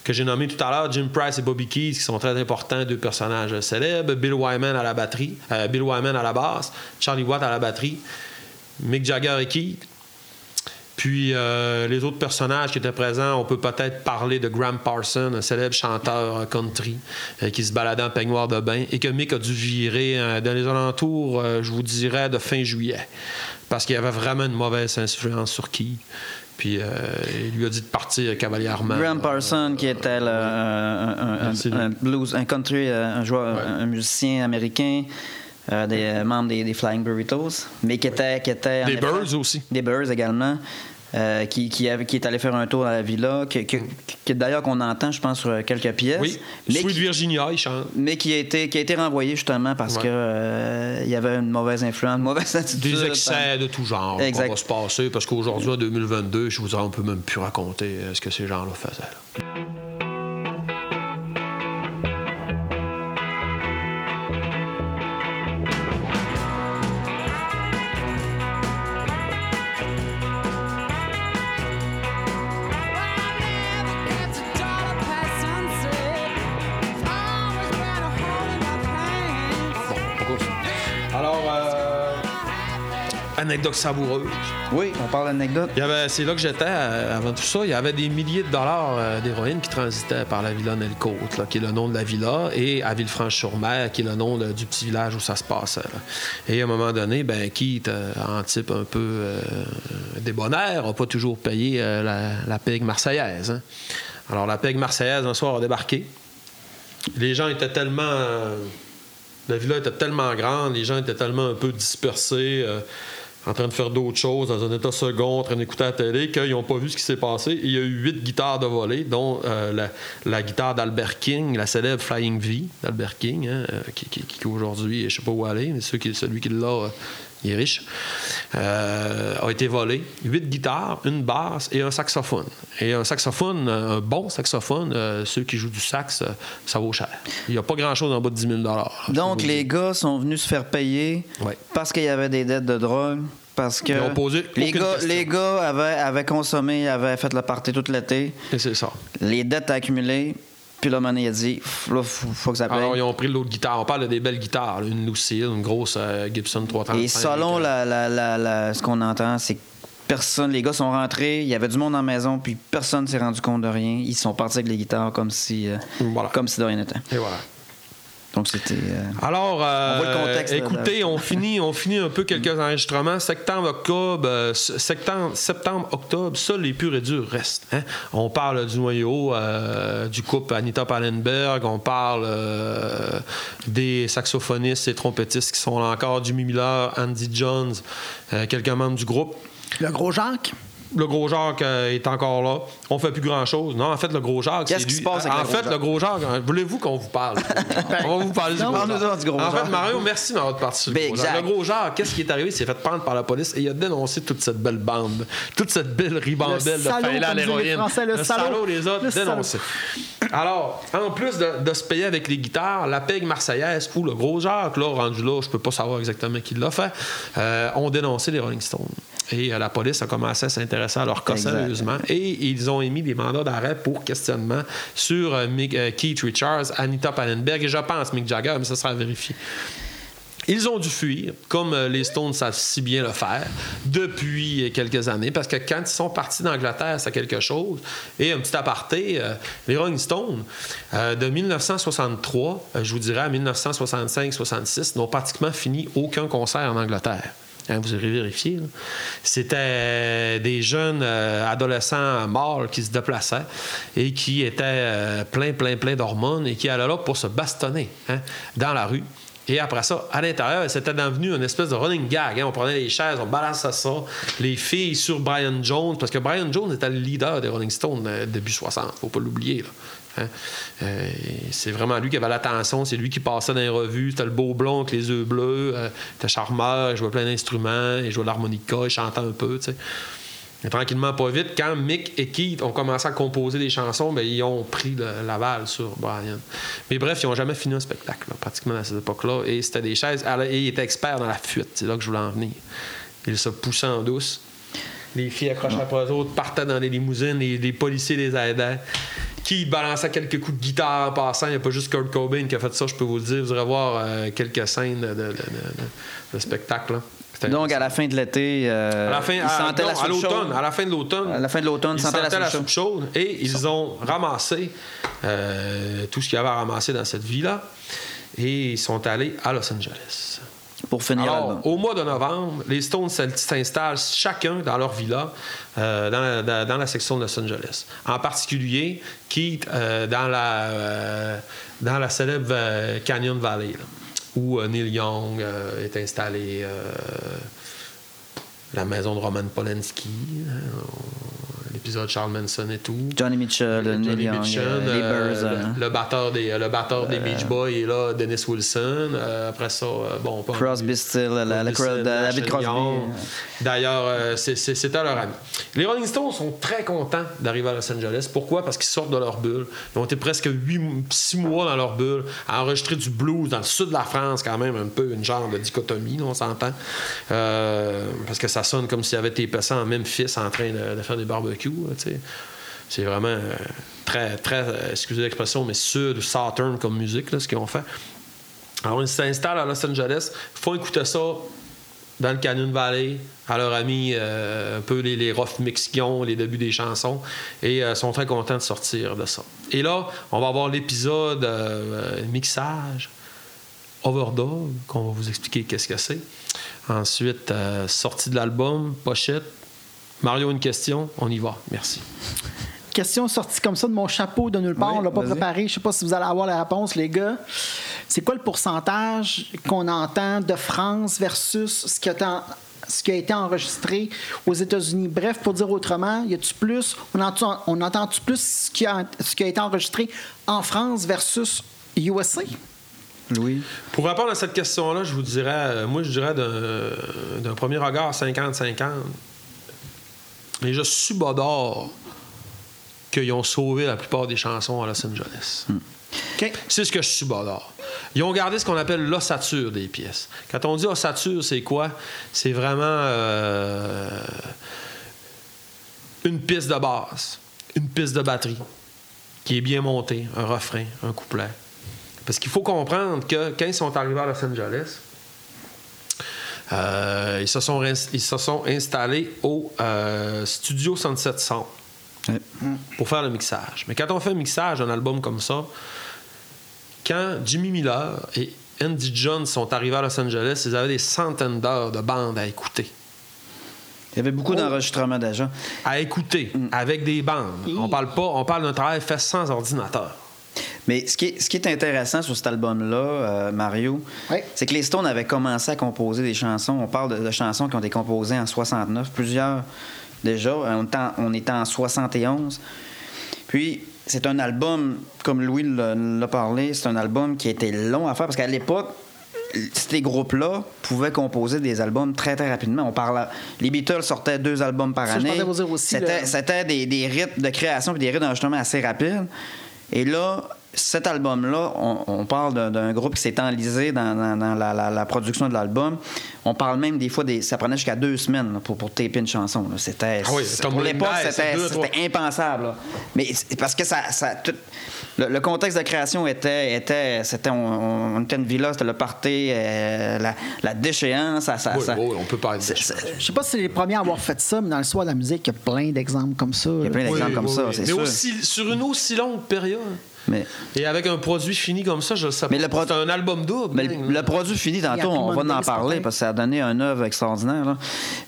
que j'ai nommé tout à l'heure, Jim Price et Bobby Keys, qui sont très importants, deux personnages célèbres. Bill Wyman à la batterie, Bill Wyman à la basse, Charlie Watt à la batterie, Mick Jagger et Keith. Puis euh, les autres personnages qui étaient présents, on peut peut-être parler de Graham Parson, un célèbre chanteur country euh, qui se baladait en peignoir de bain et que Mick a dû virer euh, dans les alentours, je vous dirais, de fin juillet. Parce qu'il y avait vraiment une mauvaise influence sur Keith. Puis euh, il lui a dit de partir cavalièrement. Graham Parson, qui était le- un, un- un- Merci. un blues, un country, un joueur, un musicien américain, euh, des euh, membres des, des Flying Burritos, mais qui était, qui était en Des Birds aussi. des Birds également. euh, qui, qui, avait- qui est allé faire un tour à la villa, que, que- que d'ailleurs qu'on entend, je pense, sur quelques pièces. Oui, mais Sweet qui, Virginia, il chante. mais qui a été qui a été renvoyé justement parce Ouais. que euh, il y avait une mauvaise influence, une mauvaise *laughs* attitude. Des excès de tout genre Exact. qu'on va se passer parce qu'aujourd'hui, en 2022, je vous dirais, on peut même plus raconter ce que ces gens-là faisaient. là. Anecdote savoureuse. Oui, on parle d'anecdote. Il y avait, c'est là que j'étais euh, avant tout ça. Il y avait des milliers de dollars euh, d'héroïne qui transitaient par la villa Nelcote, là, qui est le nom de la villa, et à Villefranche-sur-Mer, qui est le nom de- du petit village où ça se passait. là. Et à un moment donné, ben, Keith, euh, en type un peu euh, débonnaire, n'a pas toujours payé euh, la, la pègue marseillaise. hein. Alors, la pègue marseillaise, un soir, a débarqué. Les gens étaient tellement. euh, la villa était tellement grande, les gens étaient tellement un peu dispersés, euh, en train de faire d'autres choses, dans un état second, en train d'écouter la télé, qu'ils n'ont pas vu ce qui s'est passé. Il y a eu huit guitares de volée, dont euh, la, guitare d'Albert King, la célèbre Flying V d'Albert King, hein, euh, qui, qui- qui aujourd'hui, je ne sais pas où aller, mais ceux qui- celui qui l'a, euh, il est riche, euh, a été volé. Huit guitares, une basse et un saxophone. Et un saxophone, un bon saxophone, euh, ceux qui jouent du sax, euh, ça vaut cher. Il n'y a pas grand-chose en bas de 10 000 là, je peux Donc les dire. gars sont venus se faire payer Ouais. parce qu'il y avait des dettes de drogue. Parce que les gars, question. les gars avaient, avaient consommé, avaient fait le party toute l'été. Et c'est ça. Les dettes accumulées. Puis là, a dit, là, faut, faut que ça paye. Alors, ils ont pris l'autre guitare. On parle de des belles guitares. là. Une Lucille, une grosse euh, Gibson 335. Et selon euh, la, la- la- la- ce qu'on entend, c'est que personne, les gars sont rentrés, il y avait du monde en maison, puis personne s'est rendu compte de rien. Ils sont partis avec les guitares comme si, euh, Voilà. comme si de rien n'était. Et voilà. Donc c'était. euh, Alors, euh, On voit le contexte, là, écoutez, là. on finit, on finit un peu quelques enregistrements. Septembre, octobre, euh, septembre, septembre, octobre, ça, les purs et durs restent. hein. On parle du noyau, euh, du couple Anita Pallenberg, on parle euh, des saxophonistes et trompettistes qui sont là encore, Jimmy Miller, Andy Jones, euh, quelques membres du groupe. Le gros Jacques? Le gros Jacques euh, est encore là. On fait plus grand-chose. Non, en fait, le gros Jacques, Qu'est-ce qui se passe avec en le fait, Jacques? le gros Jacques, hein, voulez-vous qu'on vous parle? *laughs* On va vous parler du Non, gros Jacques. du gros En fait, Jacques. Mario, merci d'avoir. Ben, au gros Jacques. Le gros Jacques, qu'est-ce qui est arrivé? Il s'est fait prendre par la police et il a dénoncé toute cette belle bande, toute cette belle ribambelle Le de failles à l'héroïne. Le salaud. les a Le salaud. Alors, en plus de, de se payer avec les guitares, la pègue marseillaise ou le gros Jacques, là, rendu là, je peux pas savoir exactement qui l'a fait, euh, ont dénoncé les Rolling Stones. Et euh, la police a commencé à s'intéresser à leur cas sérieusement. Et ils ont émis des mandats d'arrêt pour questionnement sur euh, Mick- euh, Keith Richards, Anita Pallenberg et je pense Mick Jagger, mais ça sera vérifié. Ils ont dû fuir, comme les Stones savent si bien le faire, depuis quelques années, parce que quand ils sont partis d'Angleterre, c'est quelque chose. Et un petit aparté, euh, les Rolling Stones, euh, de 1963, euh, je vous dirais à 1965-66, n'ont pratiquement fini aucun concert en Angleterre. Hein, vous irez vérifier. là. C'était des jeunes euh, adolescents morts qui se déplaçaient et qui étaient euh, plein, plein, plein d'hormones et qui allaient là pour se bastonner hein, dans la rue. Et après ça, à l'intérieur, c'était devenu une espèce de running gag. hein. On prenait les chaises, on balançait ça. Les filles sur Brian Jones, parce que Brian Jones était le leader des Rolling Stones euh, début 60, faut pas l'oublier. Hein? Euh, c'est vraiment lui qui avait l'attention, c'est lui qui passait dans les revues. C'était le beau blond avec les yeux bleus, euh, il était charmeur, il jouait plein d'instruments, il jouait de l'harmonica, il chantait un peu. tu sais. Et tranquillement, pas vite, quand Mick et Keith ont commencé à composer des chansons, ben, ils ont pris l'aval sur Brian. Mais bref, ils n'ont jamais fini un spectacle, là, pratiquement à cette époque-là. Et c'était des chaises. Et ils étaient experts dans la fuite. C'est là que je voulais en venir. Ils se poussaient en douce. Les filles accrochaient après eux autres, partaient dans les limousines, les, les policiers les aidaient. Qui balançait quelques coups de guitare en passant. Il n'y a pas juste Kurt Cobain qui a fait ça, je peux vous le dire. Vous irez voir euh, quelques scènes de, de- de- de- de spectacle. là. C'était Donc, à la fin de l'été, euh, à la fin, ils à, sentaient non, la à soupe l'automne, chaude. à la fin de l'automne, À la fin de l'automne, ils sentaient la soupe chaude. et ils ont ramassé euh, tout ce qu'il y avait à ramasser dans cette ville-là et ils sont allés à Los Angeles. Pour finir Alors, l'album. au mois de novembre, les Stones s'in- s'installent chacun dans leur villa euh, dans, la, dans- dans la section de Los Angeles. En particulier, Keith euh, dans, la, euh, dans la célèbre Canyon Valley, là, où Neil Young est installé, la maison de Roman Polanski, hein, l'épisode Charles Manson et tout. Johnny Mitchell, Johnny Young, Mitchell, euh, les euh, euh, le, le batteur des, le batteur des Beach Boys est là, Dennis Wilson. Euh, après ça, euh, bon, en- Crosby, Still, la, la, Crosby, la- Stills, David Crosby. D'ailleurs, euh, c'était leur ami. Les Rolling Stones sont très contents d'arriver à Los Angeles. Pourquoi? Parce qu'ils sortent de leur bulle. Ils ont été presque 6 mois dans leur bulle à enregistrer du blues dans le sud de la France, quand même, un peu une genre de dichotomie, on s'entend. Euh, parce que ça sonne comme s'il y avait été passé en Memphis en train de, de faire des barbecues. C'est vraiment euh, très, très, euh, excusez l'expression, mais sud, southern comme musique, là, ce qu'ils ont fait. Alors, ils s'installent à Los Angeles, font écouter ça dans le Canyon Valley à leurs amis, euh, un peu les, les rough ont, les débuts des chansons, et euh, sont très contents de sortir de ça. Et là, on va avoir l'épisode mixage, Overdog, qu'on va vous expliquer qu'est-ce que c'est. Ensuite, sortie de l'album, pochette. Mario, une question, on y va. Merci. Question sortie comme ça de mon chapeau de nulle part. Oui, on l'a pas préparé. Je sais pas si vous allez avoir la réponse, les gars. C'est quoi le pourcentage qu'on entend de France versus ce qui a été, en- ce qui a été enregistré aux États-Unis? Bref, pour dire autrement, y a-tu plus, on entend, on plus ce qui, a, ce qui a été enregistré en France versus USA? Louis? Pour répondre à cette question-là, je vous dirais, euh, moi, je dirais d'un d'un premier regard 50-50. Mais je subodore qu'ils ont sauvé la plupart des chansons à Los Angeles. OK. C'est ce que je subodore. Ils ont gardé ce qu'on appelle l'ossature des pièces. Quand on dit ossature, c'est quoi? C'est vraiment euh, une piste de basse, une piste de batterie qui est bien montée, un refrain, un couplet. Parce qu'il faut comprendre que quand ils sont arrivés à Los Angeles, euh, ils, se sont, ils se sont installés au euh, Studio Sunset Sound Ouais. pour faire le mixage. Mais quand on fait un mixage d'un album comme ça, quand Jimmy Miller et Andy Jones sont arrivés à Los Angeles, ils avaient des centaines d'heures de bandes à écouter. Il y avait beaucoup d'enregistrements déjà. À écouter avec des bandes. On parle pas, on parle d'un travail fait sans ordinateur. Mais ce qui est, ce qui est intéressant sur cet album-là, euh, Mario, Oui. c'est que les Stones avaient commencé à composer des chansons. On parle de, de chansons qui ont été composées en 69. Plusieurs déjà. On était en, on était en 71. Puis, c'est un album, comme Louis l'a parlé, c'est un album qui était long à faire parce qu'à l'époque, ces groupes-là pouvaient composer des albums très, très rapidement. On parle, les Beatles sortaient deux albums par Ça, année. C'était le- des, des rythmes de création et des rythmes d'enregistrement assez rapides. Et là, cet album-là, on, on parle d'un- groupe qui s'est enlisé dans, dans- dans la, la- la production de l'album. On parle même des fois, des, ça prenait jusqu'à deux semaines là, pour, pour taper une chanson. C'était, Ah oui, pour l'époque, c'était, impensable. là. Mais parce que ça, ça- tout- le, le contexte de création était, était c'était, on, on était une villa, c'était le party, euh, la, la déchéance. Ça, ça, Oui, ça- oui, on peut c'est- déchéant. c'est- Je sais pas si c'est les premiers à avoir fait ça, mais dans le soir de la musique, il y a plein d'exemples comme ça. Il y a plein Oui, d'exemples comme oui, ça, oui. c'est Mais sûr. aussi, sur une aussi longue période. Mais, Et avec un produit fini comme ça, je le sais Mais pas. le pro- C'est un album double. Mais hein, le, le produit fini, tantôt, on va en parler parce que ça a donné un œuvre extraordinaire. là.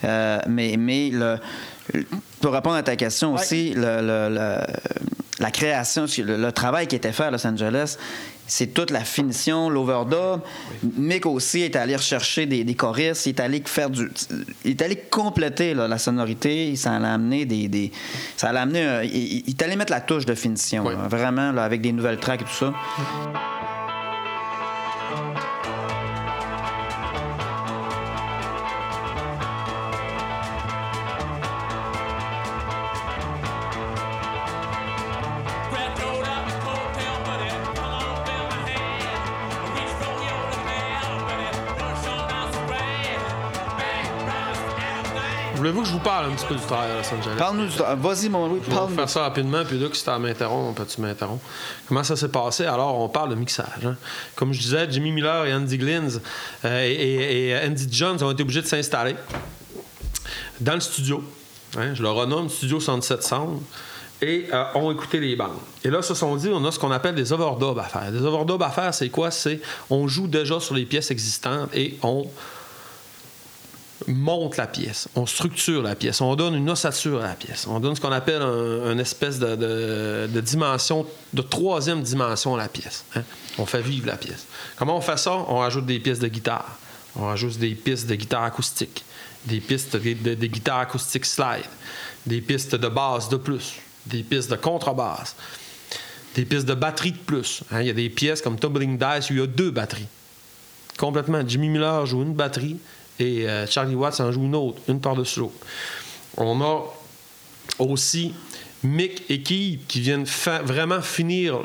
Euh, mais mais le, pour répondre à ta question aussi, le- le- le- la création, le, le travail qui était fait à Los Angeles, c'est toute la finition, l'overdub. Mick aussi est allé rechercher des, des choristes, il est allé faire du, il est allé compléter là, la sonorité, ça allait amener des, des- ça allait amener, un- il, il est allé mettre la touche de finition, Oui. là, vraiment là, avec des nouvelles tracks et tout ça. Voulez-vous que je vous parle un petit peu du travail à Los Angeles? Parle-nous, du- vas-y mon Louis, Je vais parle-nous. faire ça rapidement, puis là, si tu m'interromps, peux-tu m'interrompre? Comment ça s'est passé? Alors, on parle de mixage. hein. Comme je disais, Jimmy Miller et Andy Glynn euh, et, Andy Jones ont été obligés de s'installer dans le studio. hein, je le renomme Studio 67 Sound. Et euh, ont écouté les bandes. Et là, se sont dit, on a ce qu'on appelle des overdubs à faire. Des overdubs à faire, c'est quoi? C'est on joue déjà sur les pièces existantes et on monte la pièce, on structure la pièce, on donne une ossature à la pièce, on donne ce qu'on appelle un, une espèce de, dimension, de troisième dimension à la pièce. hein. On fait vivre la pièce. Comment on fait ça? On rajoute des pièces de guitare, on rajoute des pistes de guitare acoustique, des pistes de, de- de guitare acoustique slide, des pistes de basse de plus, des pistes de contrebasse, des pistes de batterie de plus. hein. Il y a des pièces comme Tumbling Dice où il y a deux batteries complètement. Jimmy Miller joue une batterie et euh, Charlie Watts en joue une autre, une par-dessus l'autre. On a aussi Mick et Keith qui viennent vraiment finir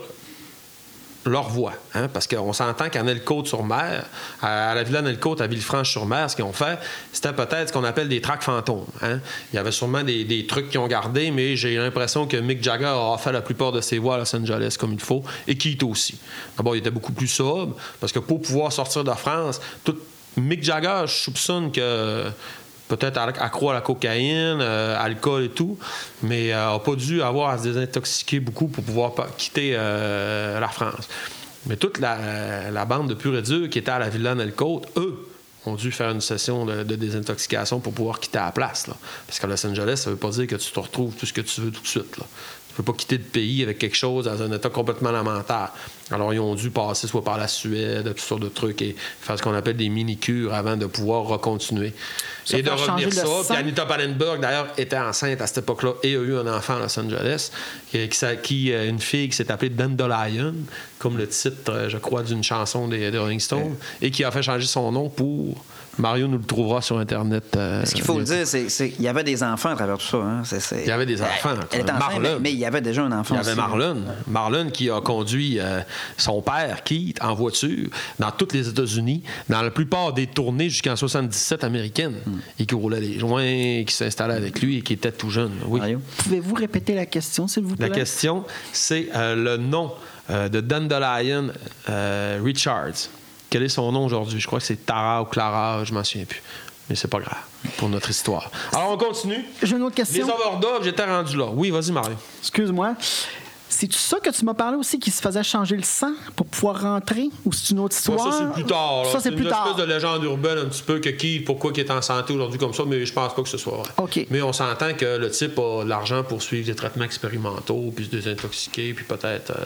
leur voix. hein, parce qu'on s'entend qu'à Nelcote-sur-Mer, à la Villa Nelcote, à Villefranche-sur-Mer, ce qu'ils ont fait, c'était peut-être ce qu'on appelle des tracks fantômes. hein. Il y avait sûrement des, trucs qu'ils ont gardés, mais j'ai l'impression que Mick Jagger a fait la plupart de ses voix à Los Angeles comme il faut, et Keith aussi. D'abord, il était beaucoup plus sobre, parce que pour pouvoir sortir de France, tout, Mick Jagger, je soupçonne que peut-être accro à la cocaïne, euh, alcool et tout, mais n'a pas dû avoir à se désintoxiquer beaucoup pour pouvoir quitter euh, la France. Mais toute la, bande de pur et dur qui était à la Villa Nelcote, eux, ont dû faire une session de, désintoxication pour pouvoir quitter la place. Parce qu'à Los Angeles, ça veut pas dire que tu te retrouves tout ce que tu veux tout de suite. Tu peux pas quitter le pays avec quelque chose dans un état complètement lamentable. Alors, ils ont dû passer soit par la Suède, toutes sortes de trucs, et faire ce qu'on appelle des mini-cures avant de pouvoir recontinuer. Ça et de revenir ça. Puis Anita Pallenberg, d'ailleurs, était enceinte à cette époque-là et a eu un enfant à Los Angeles, qui, qui, euh, une fille qui s'est appelée Dandelion, comme le titre, euh, je crois, d'une chanson des, des Rolling Stones, et qui a fait changer son nom pour... Mario nous le trouvera sur Internet. euh, Ce qu'il faut le dire, c'est qu'il y avait des enfants à travers tout ça. hein. Il y avait des enfants, Elle, elle était euh, enceinte, Marlon. mais, mais il y avait déjà un enfant Il y avait aussi. Marlon. Marlon qui a conduit euh, son père, Keith, en voiture dans tous les États-Unis, dans la plupart des tournées jusqu'en 77 américaines, Hmm. et qui roulait les joints, qui s'installait avec lui et qui était tout jeune. Oui. Mario? Pouvez-vous répéter la question, s'il vous plaît? La question, c'est euh, le nom euh, de Dandelion euh, Richards. Quel est son nom aujourd'hui? Je crois que c'est Tara ou Clara, je m'en souviens plus. Mais c'est pas grave pour notre histoire. Alors, on continue. J'ai une autre Les question. overdubs, j'étais rendu là. Oui, vas-y, Mario. Excuse-moi. C'est-tu ça que tu m'as parlé aussi, qui se faisait changer le sang pour pouvoir rentrer? Ou c'est une autre histoire? ça, c'est plus tard. là. Ça, c'est une plus tard. espèce de légende urbaine un petit peu que qui, pourquoi il est en santé aujourd'hui comme ça, mais je pense pas que ce soit vrai. OK. Mais on s'entend que le type a l'argent pour suivre des traitements expérimentaux, puis se désintoxiquer, puis peut-être euh,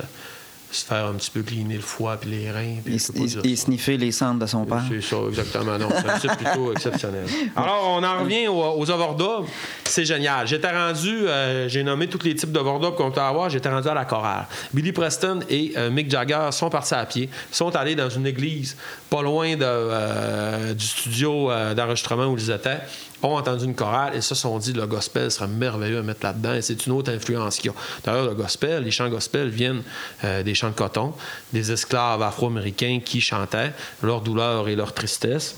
se faire un petit peu cleaner le foie puis les reins. puis Et, sniffer les cendres de son père. C'est ça, exactement. Non, c'est un type plutôt exceptionnel. *laughs* Alors, on en revient aux, aux overdubs. C'est génial. J'étais rendu, euh, j'ai nommé tous les types d'overdubs qu'on peut avoir. J'étais rendu à la chorale. Billy Preston et euh, Mick Jagger sont partis à pied, sont allés dans une église pas loin de, euh, du studio euh, d'enregistrement où ils étaient ont entendu une chorale et se sont dit le gospel serait merveilleux à mettre là-dedans c'est une autre influence qu'il y a. D'ailleurs, le gospel, les chants gospel viennent euh, des chants de coton, des esclaves afro-américains qui chantaient leur douleur et leur tristesse.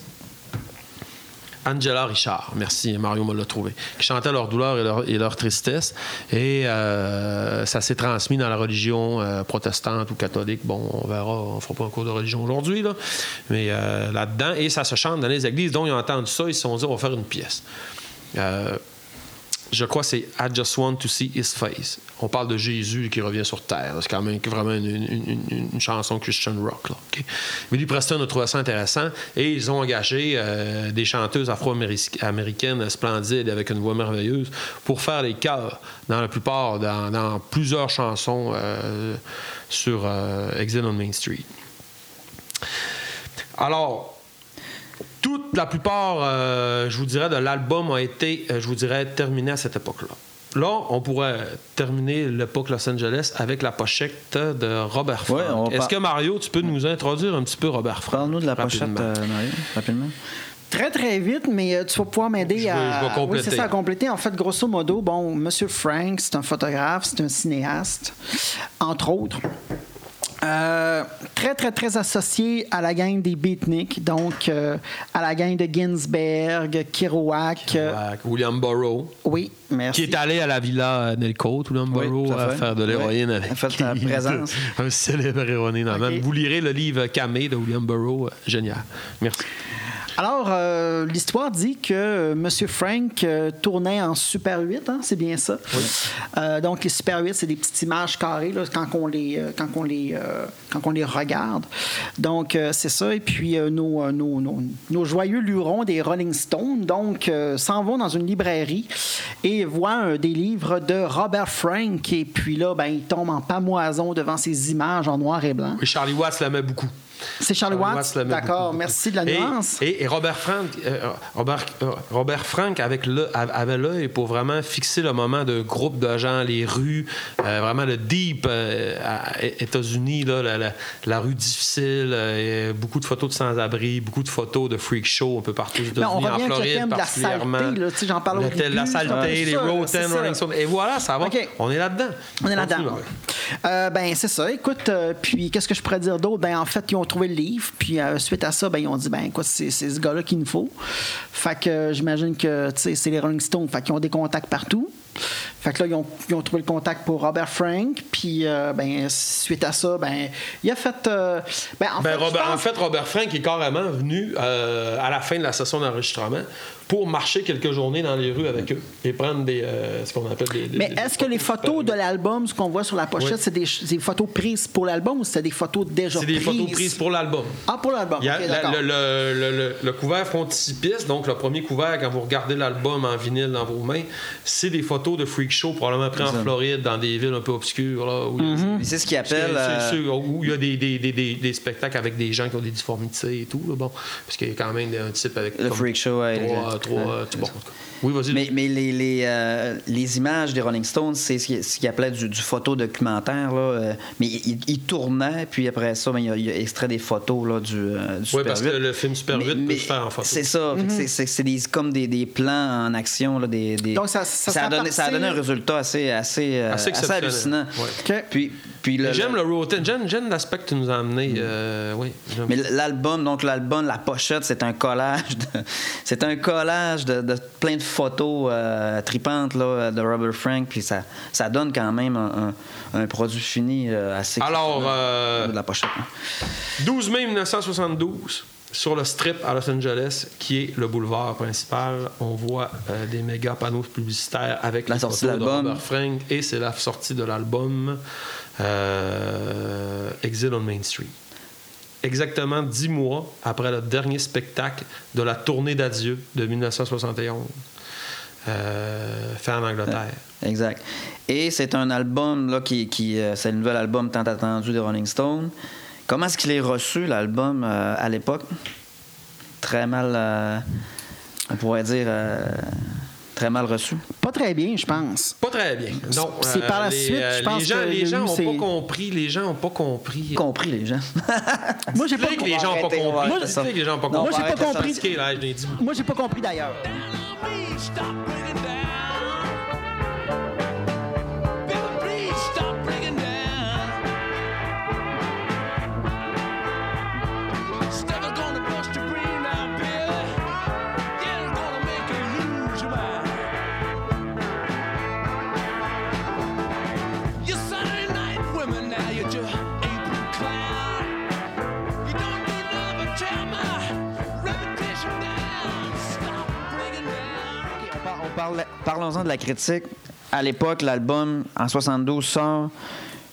Angela Richard, merci, Mario me l'a trouvé, qui chantaient leur douleur et leur, tristesse. Et euh, ça s'est transmis dans la religion euh, protestante ou catholique. Bon, on verra, on fera pas un cours de religion aujourd'hui, là. mais euh, là-dedans. Et ça se chante dans les églises. Donc, ils ont entendu ça, ils se sont dit, on va faire une pièce. Je crois que c'est I Just Want to See His Face. On parle de Jésus qui revient sur Terre. C'est quand même vraiment une, une- une- chanson Christian rock. Là, OK? Billy Preston a trouvé ça intéressant et ils ont engagé euh, des chanteuses afro-américaines splendides avec une voix merveilleuse pour faire les chœurs dans la plupart, dans, dans plusieurs chansons euh, sur euh, Exit on Main Street. Alors, toute la plupart, euh, je vous dirais, de l'album a été, euh, je vous dirais, terminé à cette époque-là. Là, on pourrait terminer l'époque Los Angeles avec la pochette de Robert Frank. Ouais, Est-ce par- que Mario, tu peux nous introduire un petit peu Robert Frank? Parle-nous de la pochette, euh, Mario, rapidement. Très, très vite, mais euh, tu vas pouvoir m'aider à. je vais compléter. Oui, c'est ça, à compléter. En fait, grosso modo, bon, M. Frank, c'est un photographe, c'est un cinéaste, entre autres. Euh, très, très, très associé à la gang des Beatniks, donc euh, à la gang de Ginsberg, Kerouac. euh, William Burroughs, oui, merci. qui est allé à la villa Nelcote, William Oui, Burroughs, à faire de l'héroïne Oui, avec a fait la *laughs* présence. un célèbre héroïne. Vous lirez le livre Camé de William Burroughs. Génial. Merci. Alors, euh, l'histoire dit que euh, M. Frank euh, tournait en Super 8, hein, c'est bien ça. Euh, donc, les Super 8, c'est des petites images carrées là, quand, on les, quand, on les, quand on les regarde. Donc, c'est ça. Et puis, nos, nos, nos- nos joyeux lurons des Rolling Stones donc, s'en vont dans une librairie et voient des livres de Robert Frank. Et puis là, ben, ils tombent en pamoison devant ces images en noir et blanc. Oui, Charlie Watts l'aimait beaucoup. C'est Charlie Watts. l'aimait D'accord, merci de la nuance. Et, et Robert Frank, euh, Robert, euh, Robert Frank avec le, avait l'œil pour vraiment fixer le moment de groupe de gens, les rues, euh, vraiment le deep États-Unis, là, la, la- la rue difficile, beaucoup de photos de sans-abri, beaucoup de photos de freak show un peu partout aux États-Unis, en Floride de la particulièrement. j'en parle au La début, peu saleté, les Road c'est 10, ça. Rolling Stone. Et voilà, ça va. OK. On est là-dedans. On est là-dedans. Ben, c'est ça. Écoute, puis qu'est-ce que je pourrais dire d'autre? Ben, en fait, ils ont trouvé le livre, puis euh, suite à ça, ben, ils ont dit, ben, écoute, c'est ce gars-là qu'il nous faut. Fait que j'imagine que, c'est les Rolling Stones, fait ont des contacts partout. Fait que là, ils ont, ils ont trouvé le contact pour Robert Frank, puis, euh, ben, suite à ça, ben, il a fait. euh, ben, en Ben, fait, Robert- pense- en fait, Robert Frank est carrément venu euh, à la fin de la session d'enregistrement pour marcher quelques journées dans les rues avec eux et prendre des, euh, ce qu'on appelle des. des- Mais est-ce que les photos de l'album, ce qu'on voit sur la pochette, Oui. c'est des, des photos prises pour l'album ou c'est des photos déjà C'est prises? des photos prises? pour l'album. Ah, pour l'album. Le, le- le- le- le couvert frontispice, donc le premier couvert, quand vous regardez l'album en vinyle dans vos mains, c'est des photos de freak show, probablement prises en. Floride, dans des villes un peu obscures. Là, où Mm-hmm. Mais C'est ce qu'ils appellent. c'est euh, sûr, où il y a des, des- des- des- des spectacles avec des gens qui ont des difformités et tout. là, bon, parce qu'il y a quand même un type avec. Le comme freak show, ouais, Trois, trois, ouais, euh, bon, Oui, vas-y. Mais, mais les, les, euh, les images des Rolling Stones, c'est ce qu'ils ce appelaient du, du photo-documentaire. là, euh, mais ils ils tournaient, puis après ça, ben, il, a, il a extrait des photos là, du, euh, du Oui, Super parce 8. que le film Super Mais- 8 peut mais se faire en photo. C'est ça. que c'est- c'est c'est des, comme des, des plans en action. Là, des, des- Donc, ça- ça a donné, ça a donné un résultat assez, assez, euh, Assez hallucinant. Ouais. Puis, puis le- Mais J'aime le road J'aime, j'aime l'aspect que tu nous as amené. euh, oui, j'aime. Mais l'album, donc l'album, la pochette, c'est un collage de, *laughs* c'est un collage de, de plein de photos euh, tripantes là, de Robert Frank, puis ça, ça donne quand même un, un- un produit fini euh, assez. Alors, euh, de la pochette. hein. 12 mai 1972, sur le strip à Los Angeles, qui est le boulevard principal, on voit euh, des méga panneaux publicitaires avec La sortie de l'album. Robert Frank et c'est la sortie de l'album euh, Exit on Main Street. Exactement dix mois après le dernier spectacle de la tournée d'adieu de 1971. Euh, en Angleterre. Exact. Et c'est un album là, qui, qui euh, c'est le nouvel album tant attendu des Rolling Stones. Comment est-ce qu'il est reçu l'album euh, à l'époque? Très mal, euh, on pourrait dire euh, très mal reçu? Pas très bien, je pense. Pas très bien. Non, C'est par la les, suite, je pense les gens, que les gens eu ont ces- pas compris. Les gens ont pas compris. Compris les gens. *laughs* Moi, j'ai pas, que les gens ont pas compris. Moi, j'ai pas compris. Moi, j'ai pas compris d'ailleurs. Parlons-en de la critique. À l'époque, l'album en 72 sort.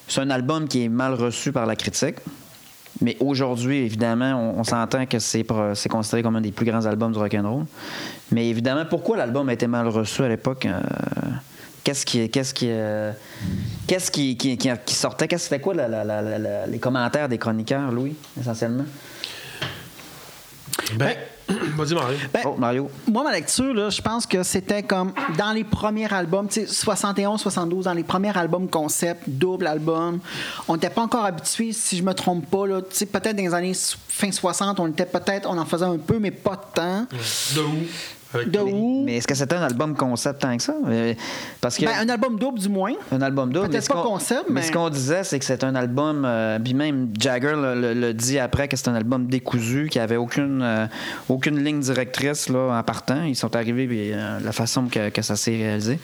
C'est un album qui est mal reçu par la critique. Mais aujourd'hui, évidemment, on, s'entend que c'est considéré comme un des plus grands albums du rock'n'roll. Mais évidemment, pourquoi l'album a été mal reçu à l'époque euh, Qu'est-ce qui, qu'est-ce qui, euh, qu'est-ce sortait? Qu'est-ce que c'était quoi les commentaires des chroniqueurs, Louis, essentiellement? Ben, *coughs* vas-y, Mario. Ben, Oh, Mario. Moi, ma lecture, là, je pense que c'était comme dans les premiers albums, tu sais, 71, 72, dans les premiers albums concept, double album. On n'était pas encore habitué, si je me trompe pas, là, tu sais, peut-être dans les années fin 60, on était peut-être, on en faisait un peu, mais pas tant. De où? De où? Mais est-ce que c'était un album concept tant que ça? Euh, Parce que Ben, un album double, du moins. Un album double. Peut-être pas qu'on- concept, mais mais- ce qu'on disait, c'est que c'est un album. euh, puis même Jagger le, le- le dit après que c'est un album décousu, qui avait aucune, euh, aucune ligne directrice là, en partant. Ils sont arrivés, puis euh, la façon que, que ça s'est réalisé.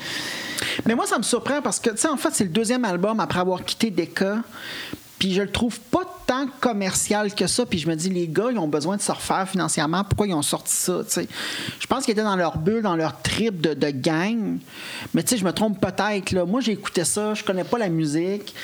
Mais moi, ça me surprend parce que, tu sais, en fait, c'est le deuxième album après avoir quitté Decca. Puis je le trouve pas tant commercial que ça. Puis je me dis, les gars, ils ont besoin de se refaire financièrement. Pourquoi ils ont sorti ça? tu sais? Je pense qu'ils étaient dans leur bulle, dans leur trip de, de gang. Mais tu sais, je me trompe peut-être. là. Moi, j'ai écouté ça. Je connais pas la musique.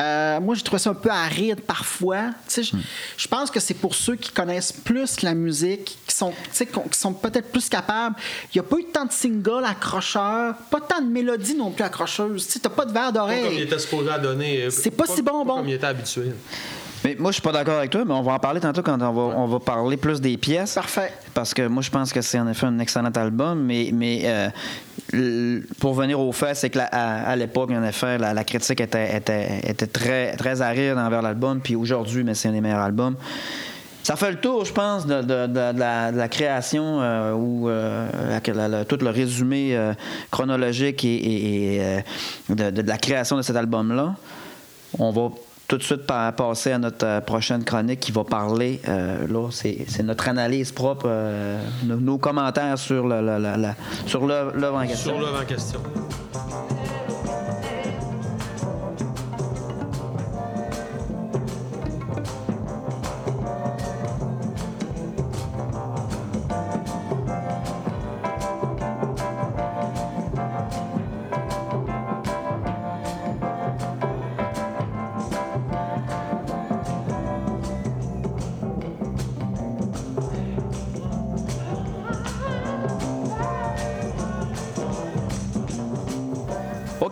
Euh, moi, j'ai trouvé ça un peu aride parfois. Tu sais, je- Je pense que c'est pour ceux qui connaissent plus la musique, qui sont, tu sais, qu'on- qui sont peut-être plus capables. Il n'y a pas eu tant de singles accrocheurs, pas tant de mélodies non plus accrocheuses. Tu n'as pas de verre Pas comme il d'oreille. était supposé à donner. euh, C'est pas si bon, bon. Comme il était habitué. Mais moi, je suis pas d'accord avec toi, mais on va en parler tantôt quand on va, on va parler plus des pièces. Parfait. Parce que moi, je pense que c'est en effet un excellent album, mais, mais euh, pour venir au fait, c'est que la- à, à l'époque, en effet, la, la critique était, était, était très, très aride envers l'album, puis aujourd'hui, mais c'est un des meilleurs albums. Ça fait le tour, je pense, de, de- de- de la, de la création euh, ou euh, tout le résumé euh, chronologique et, et- et, euh, de la création de cet album-là. On va tout de suite pa- passer à notre euh, prochaine chronique qui va parler, euh, là, c'est notre analyse propre, euh, nos, nos commentaires sur l'œuvre en question. Sur l'œuvre en question.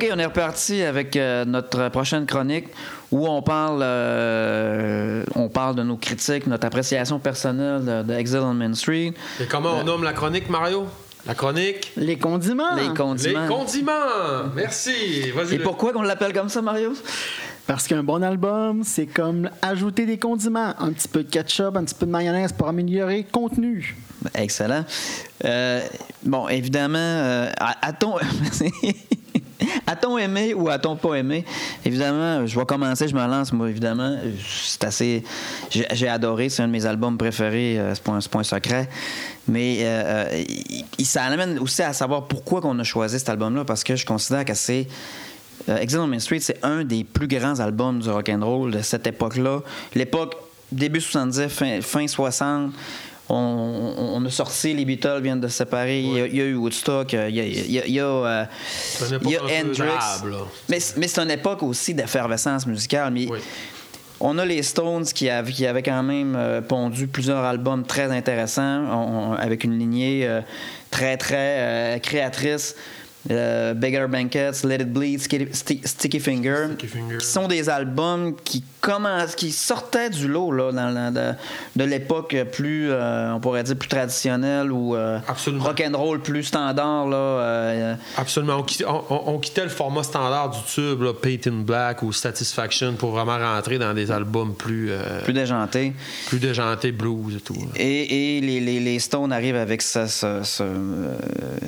OK, on est reparti avec euh, notre prochaine chronique où on parle, euh, on parle de nos critiques, notre appréciation personnelle de, de Exile on Main Street, Et comment on nomme la chronique, Mario? La chronique? Les condiments. les condiments. Les condiments! Merci! Vas-y. Et pourquoi qu'on l'appelle comme ça, Mario? Parce qu'un bon album, c'est comme ajouter des condiments. Un petit peu de ketchup, un petit peu de mayonnaise pour améliorer le contenu. Excellent. Euh, bon, évidemment, euh, a-t-on *laughs* a-t-on aimé ou a-t-on pas aimé? Évidemment, je vais commencer, je me lance, moi, évidemment. C'est assez. J'ai adoré, c'est un de mes albums préférés, euh, c'est pas, un- secret. Mais euh, euh, ça amène aussi à savoir pourquoi qu'on a choisi cet album-là, parce que je considère que c'est. Euh, Exile on Main Street, c'est un des plus grands albums du rock and roll de cette époque-là. L'époque début 70, fin, fin 60. On, a sorti, les Beatles viennent de se séparer. Il y a- il y, a eu Woodstock, il y a, y a- il y a, euh, y a Hendrix. Mais, mais c'est une époque aussi d'effervescence musicale. Mais Oui. On a les Stones qui, avaient, qui avaient quand même euh, pondu plusieurs albums très intéressants, on- on- avec une lignée euh, très, très créatrice. Euh, Bigger Blankets, Let It Bleed, Sticky, Sti- Sticky Finger, Sticky Finger. qui sont des albums qui commencent, qui sortaient du lot là, dans de, de l'époque plus, euh, on pourrait dire plus traditionnelle ou euh, rock and roll plus standard là. euh, Absolument. On quittait, on- on- on quittait le format standard du tube, là, Paint in Black ou Satisfaction, pour vraiment rentrer dans des albums plus, euh, plus déjanté. plus déjantés, blues et tout. là. Et, et les, les- les Stones arrivent avec ce- ce- ce,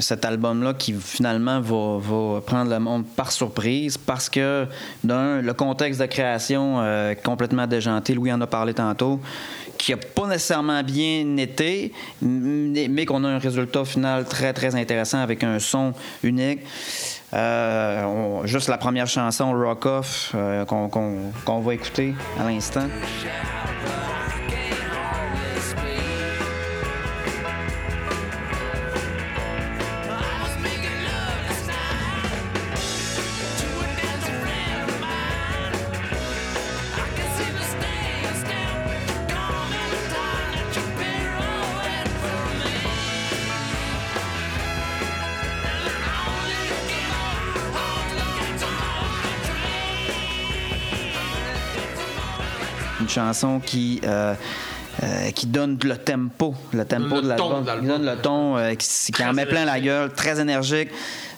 cet album-là qui finalement va, prendre le monde par surprise parce que, d'un, le contexte de création euh, complètement déjanté, Louis en a parlé tantôt, qui n'a pas nécessairement bien été, mais qu'on a un résultat final très, très intéressant avec un son unique. Euh, juste la première chanson, Rock Off, euh, qu'on va écouter à l'instant. Chanson qui euh, euh, qui donne le tempo, le tempo Le de l'album, qui donne le ton, euh, qui, qui en met plein la gueule, très énergique,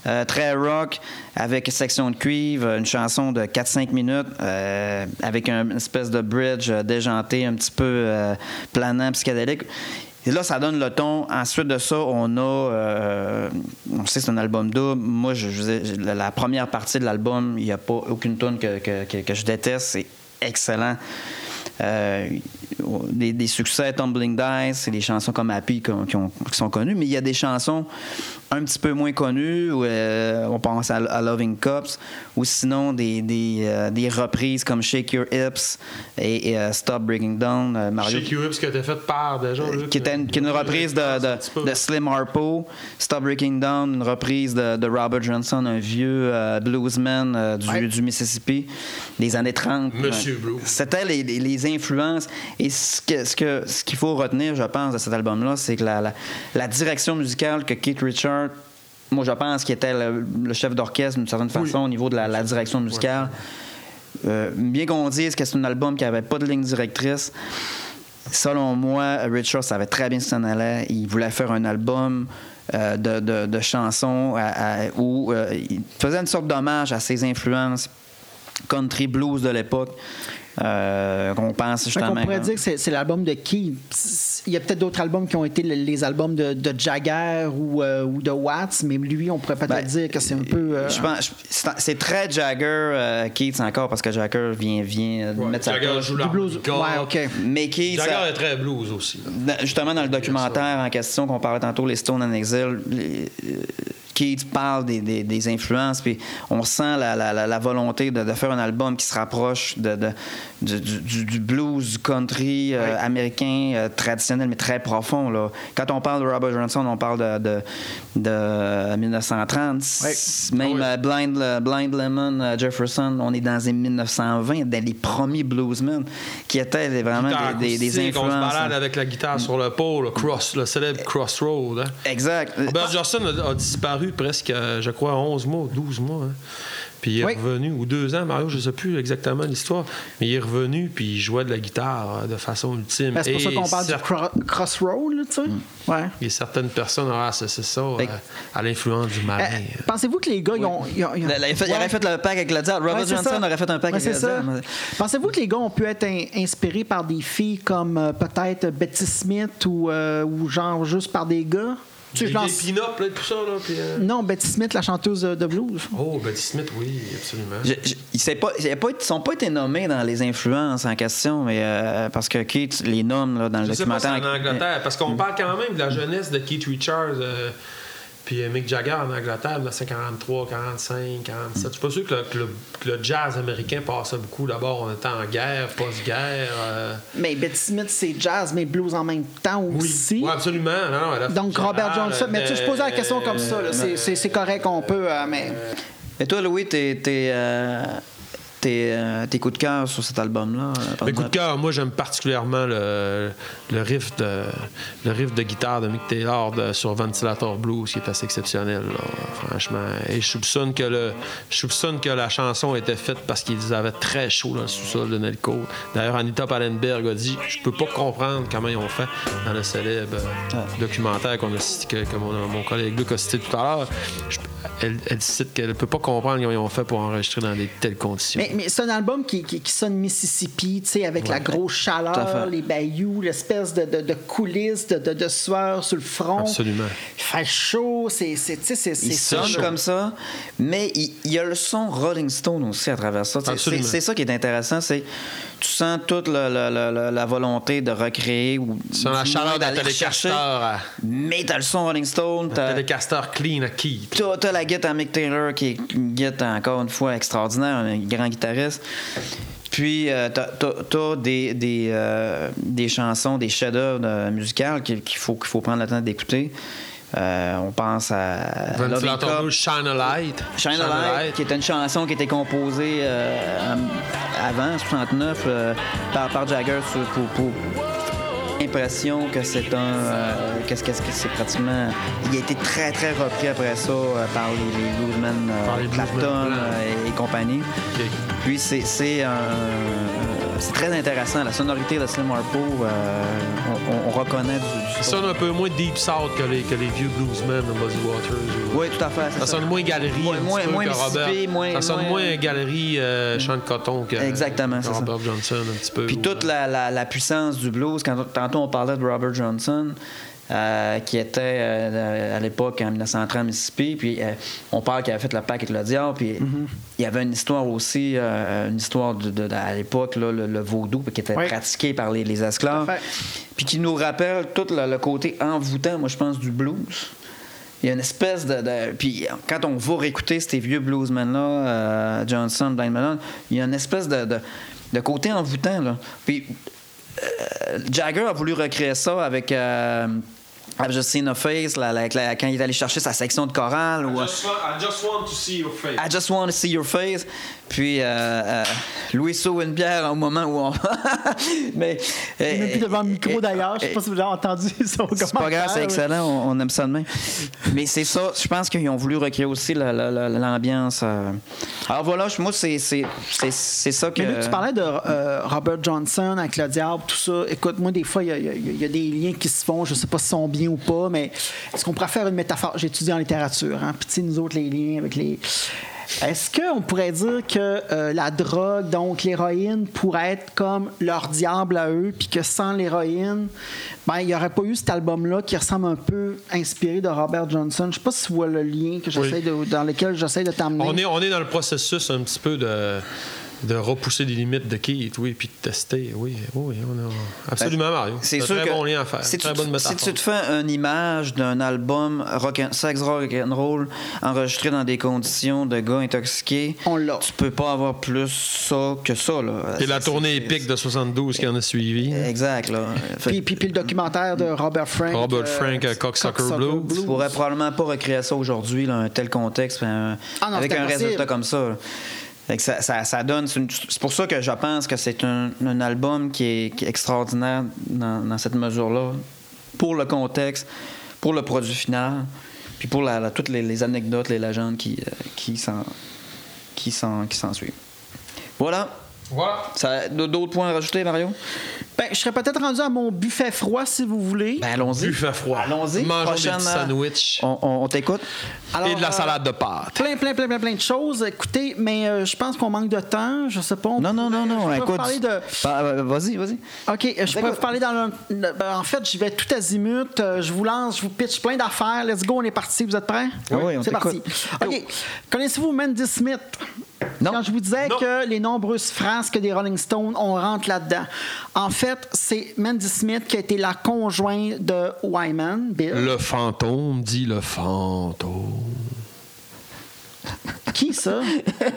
euh, très rock, avec section de cuivre, une chanson de 4-5 minutes, avec un- une espèce de bridge déjanté, un petit peu planant, psychédélique. Et là, ça donne le ton. Ensuite de ça, on a. euh, on sait que c'est un album double. Moi, je, la, la première partie de l'album, il n'y a pas aucune tune que, que- que- que je déteste. C'est excellent. Euh, des, succès, Tumbling Dice, c'est des chansons comme Happy qui sont connues, mais il y a des chansons un petit peu moins connues. où, euh, on pense à, à Loving Cups, ou sinon des, des, euh, des reprises comme Shake Your Hips et, et, euh, Stop Breaking Down. euh, Mario, Chez Q-Hips qui a été fait par déjà. Luc, qui était une, qui est une reprise de, de- Slim Harpo, Stop Breaking Down, une reprise de, de Robert Johnson, un vieux euh, bluesman euh, du, Ouais. du Mississippi des années 30. Monsieur. Blues. C'était les, les- les influences. Et ce que- ce que- ce qu'il faut retenir, je pense, de cet album-là, c'est que la, la- la direction musicale que Keith Richards, moi, je pense qu'il était le, le chef d'orchestre d'une certaine façon au niveau de la, la direction musicale. Euh, bien qu'on dise que c'est un album qui n'avait pas de ligne directrice, selon moi, Richard savait très bien ce qu'il en allait. Il voulait faire un album euh, de, de- de chansons à- à- où euh, il faisait une sorte d'hommage à ses influences country blues de l'époque. Euh, qu'on pense Fait justement. qu'on pourrait dire que c'est, l'album de qui? Il y a peut-être d'autres albums qui ont été le- les albums de, de Jagger ou, euh, ou de Watts, mais lui, on pourrait peut-être Ben, dire que c'est un peu. euh, Je pense, c'est- très Jagger, euh, Keith encore, parce que Jagger vient, vient de Ouais, mettre sa Jagger touche. joue du blues. Ouais, OK. Mais Keith, ça- Jagger est très blues aussi. Justement dans le documentaire en question qu'on parlait tantôt, les Stones en exil, les- euh, Keith parle des, des- des influences, puis on sent la, la- la- la volonté de, de faire un album qui se rapproche de, de- du, du- du blues, du country euh, américain euh, traditionnel, mais très profond. Là. Quand on parle de Robert Johnson, on parle de, de, de 1930. Même Ah euh, Blind, euh, Blind Lemon euh, Jefferson, on est dans les 1920, dans les premiers bluesmen qui étaient vraiment Guitare des, des- des acoustique, On se influences. balade avec la guitare sur le pôle, le, cross, le célèbre Crossroad. hein. Exact. Robert Johnson a, a disparu presque, je crois, 11 mois, 12 mois. hein. Puis il est Oui. revenu, ou deux ans, Mario, je ne sais plus exactement l'histoire, mais il est revenu, puis il jouait de la guitare euh, de façon ultime. Ben, c'est pour ça qu'on parle du cer- cro- crossroad, tu sais. Mm. Ouais. Et certaines personnes ont associé ça euh, Fait à l'influence du marin. Euh, Pensez-vous que les gars, ils ont. ils ont- ils ont- Il aurait fait, Ouais. le pack avec le diable. Robert Ouais, Johnson ça. aurait fait un pack Ouais, avec diable. Pensez-vous que les gars ont pu être in- inspirés par des filles comme euh, peut-être Betty Smith ou, euh, ou genre juste par des gars? Tu sais, Des je pense- des pin-up, là, tout ça, là. puis, euh, Non, Betty Smith, la chanteuse de blues. Oh, Betty Smith, oui, absolument. Je- je- ils s'est pas- ils n'ont pas, été nommés dans les influences en question, mais euh, parce que Keith les nomme là, dans le Je sais pas si documentaire. en Angleterre, parce qu'on parle quand même de la jeunesse de Keith Richards euh, puis euh, Mick Jagger en Angleterre, dans 53, 45, 47. Je suis pas sûr que le, que le- que le jazz américain passait beaucoup. D'abord, on était en guerre, post-guerre. euh, Mais Betty Smith, c'est jazz, mais blues en même temps aussi. Oui, absolument. Non, non, Donc Robert Johnson. Mais tu sais, je posais la question comme ça. là. C'est- C'est c'est correct qu'on peut, euh, mais. Et toi, Louis, t'es es, tes, euh, tes coups de cœur sur cet album-là? euh, Mes coups de cœur, moi j'aime particulièrement le, le, riff de, le riff de guitare de Mick Taylor de- sur Ventilator Blues qui est assez exceptionnel, là, franchement. Et je soupçonne que, le, je soupçonne que la chanson était faite parce qu'ils avaient très chaud dans le sous-sol de Nelco. D'ailleurs, Anita Pallenberg a dit Je peux pas comprendre comment ils ont fait dans le célèbre documentaire qu'on a cité- que, que mon, mon collègue Luc a cité tout à l'heure. Elle, elle cite qu'elle peut pas comprendre comment ils ont fait pour enregistrer dans des telles conditions. Mais, mais c'est un album qui, qui, qui sonne Mississippi, tu sais, avec la grosse chaleur, les bayous, l'espèce de, de, de coulisses, de, de, de sueur sur le front. Absolument. Il fait chaud, c'est c'est- tu sais, c'est- c'est Il sonne comme ça, mais il, il y a le son Rolling Stone aussi à travers ça. C'est- ça qui est intéressant, c'est tu sens toute la, la- la- la- la volonté de recréer ou Tu sens la chaleur d'aller chercher. à- Mais t'as le son Rolling Stone, t'as Télécaster clean à qui? t'as- la guitare à Mick Taylor qui est une guitare encore une fois extraordinaire, un grand guitariste. Puis, euh, t'as des, des, euh, des chansons, des chefs-d'œuvre euh, musicales qu'il faut, qu'il faut prendre le temps d'écouter. Euh, on pense à Ventilator Shine a Light? Shine a Light, qui était une chanson qui était composée euh, avant, 69, euh, par, par Jagger pour l'impression que c'est un... euh, qu'est-ce que c'est pratiquement... Il a été très, très repris après ça euh, par les, les bluesmen euh, Clapton euh, et, et compagnie. Puis c'est c'est un- c'est très intéressant. La sonorité de Slim Harpo, euh, on, on- on reconnaît du... Ça sonne un peu moins deep south que les, que les vieux bluesmen de Muddy Waters. ou- Oui, tout à fait. Ça sonne moins galerie Moins- un moins- peu moins que Robert. Moins- ça sonne moins- moins galerie euh, champ de coton que, Exactement, que c'est ça. Robert Johnson un petit peu. Puis ou- toute la, la- la puissance du blues, quand tantôt on parlait de Robert Johnson, euh, qui était euh, à l'époque en 1930 à Mississippi, puis euh, on parle qu'il avait fait le pacte avec le diable, puis Mm-hmm. il y avait une histoire aussi, une histoire de, de- à l'époque, le, le vaudou, qui était Oui. pratiqué par les, les esclaves, puis qui nous rappelle tout le, le côté envoûtant, moi je pense, du blues. Il y a une espèce de, de- Puis quand on va réécouter ces vieux bluesmen-là, Johnson, Blind Melon, il y a une espèce de, de, côté envoûtant. Là. Puis Jagger a voulu recréer ça avec. I've Just Seen a Face, là, quand il est allé chercher sa section de chorale. Ou, I just want to see your face. I just want to see your face. Puis, euh, euh, Louis sauve une bière au moment où on. *laughs* Mais. Il est même plus devant le micro d'ailleurs. Je sais pas si vous avez entendu *laughs* son c'est pas grave, c'est excellent, on, on aime ça de même. Mais c'est ça, je pense qu'ils ont voulu recréer aussi la- la- la- l'ambiance. euh. Alors voilà, moi, c'est c'est- c'est- c'est ça que. Mais là, tu parlais de euh, Robert Johnson avec le diable, tout ça. Écoute, moi, des fois, il y, a- y y des liens qui se font. Je sais pas s'ils sont bien ou pas, mais est-ce qu'on pourrait faire une métaphore? J'ai étudié en littérature, hein? Puis, nous autres, les liens avec les. Est-ce qu'on pourrait dire que euh, la drogue, donc l'héroïne, pourrait être comme leur diable à eux, puis que sans l'héroïne, ben, il n'y aurait pas eu cet album-là qui ressemble un peu inspiré de Robert Johnson? Je sais pas si tu vois le lien que de- dans lequel j'essaie de t'amener. On est, on est dans le processus un petit peu de, de repousser des limites de Keith, oui, puis de tester. Oui, oui, on a... absolument, Mario. Ben, C'est un sûr très que bon lien à faire. Si très tu, bonne te- si tu te fais une image d'un album rock and- sex rock and roll enregistré dans des conditions de gars intoxiqués, On l'a. tu peux pas avoir plus ça que ça là. Et la C'est- tournée c'est- épique de 72 qui en a suivi. Exact là. Fait Puis, puis, puis le documentaire de Robert Frank. Robert euh, Frank, euh, Cocksucker Blues. Tu pourrais probablement pas recréer ça aujourd'hui, là, un tel contexte, un- Ah non, avec c'est un résultat comme ça. là. Fait que ça, ça- ça donne. C'est pour ça que je pense que c'est un, un album qui est, qui est extraordinaire dans, dans cette mesure-là, pour le contexte, pour le produit final, puis pour la- la- toutes les, les anecdotes, les légendes qui, euh, qui s'en qui qui suivent. Voilà. Voilà. D'autres points à rajouter, Mario? Ben, je serais peut-être rendu à mon buffet froid si vous voulez. Ben, allons-y. Buffet froid. Allons-y. Mangeons des Prochaine, petits euh, sandwichs. On, on- on t'écoute. Et de la euh, salade de pâtes. Plein, plein, plein, plein, plein de choses. Écoutez, mais euh, je pense qu'on manque de temps. Je sais pas. on Non, non, non, non. je Écoute. vous parler de... Bah, euh, vas-y, vas-y. OK, euh, je pourrais vous parler dans le... ben, en fait, j'y vais tout azimut. Euh, je vous lance, je vous pitch plein d'affaires. Let's go, on est parti. Vous êtes prêts? Oui, oui, on C'est parti. OK. Connaissez-vous Mandy Smith? Non. Quand je vous disais Non. que les nombreuses frasques des Rolling Stones, on rentre là-dedans. En fait, c'est Mandy Smith qui a été la conjointe de Wyman, Bill. Le fantôme dit le fantôme. Qui ça?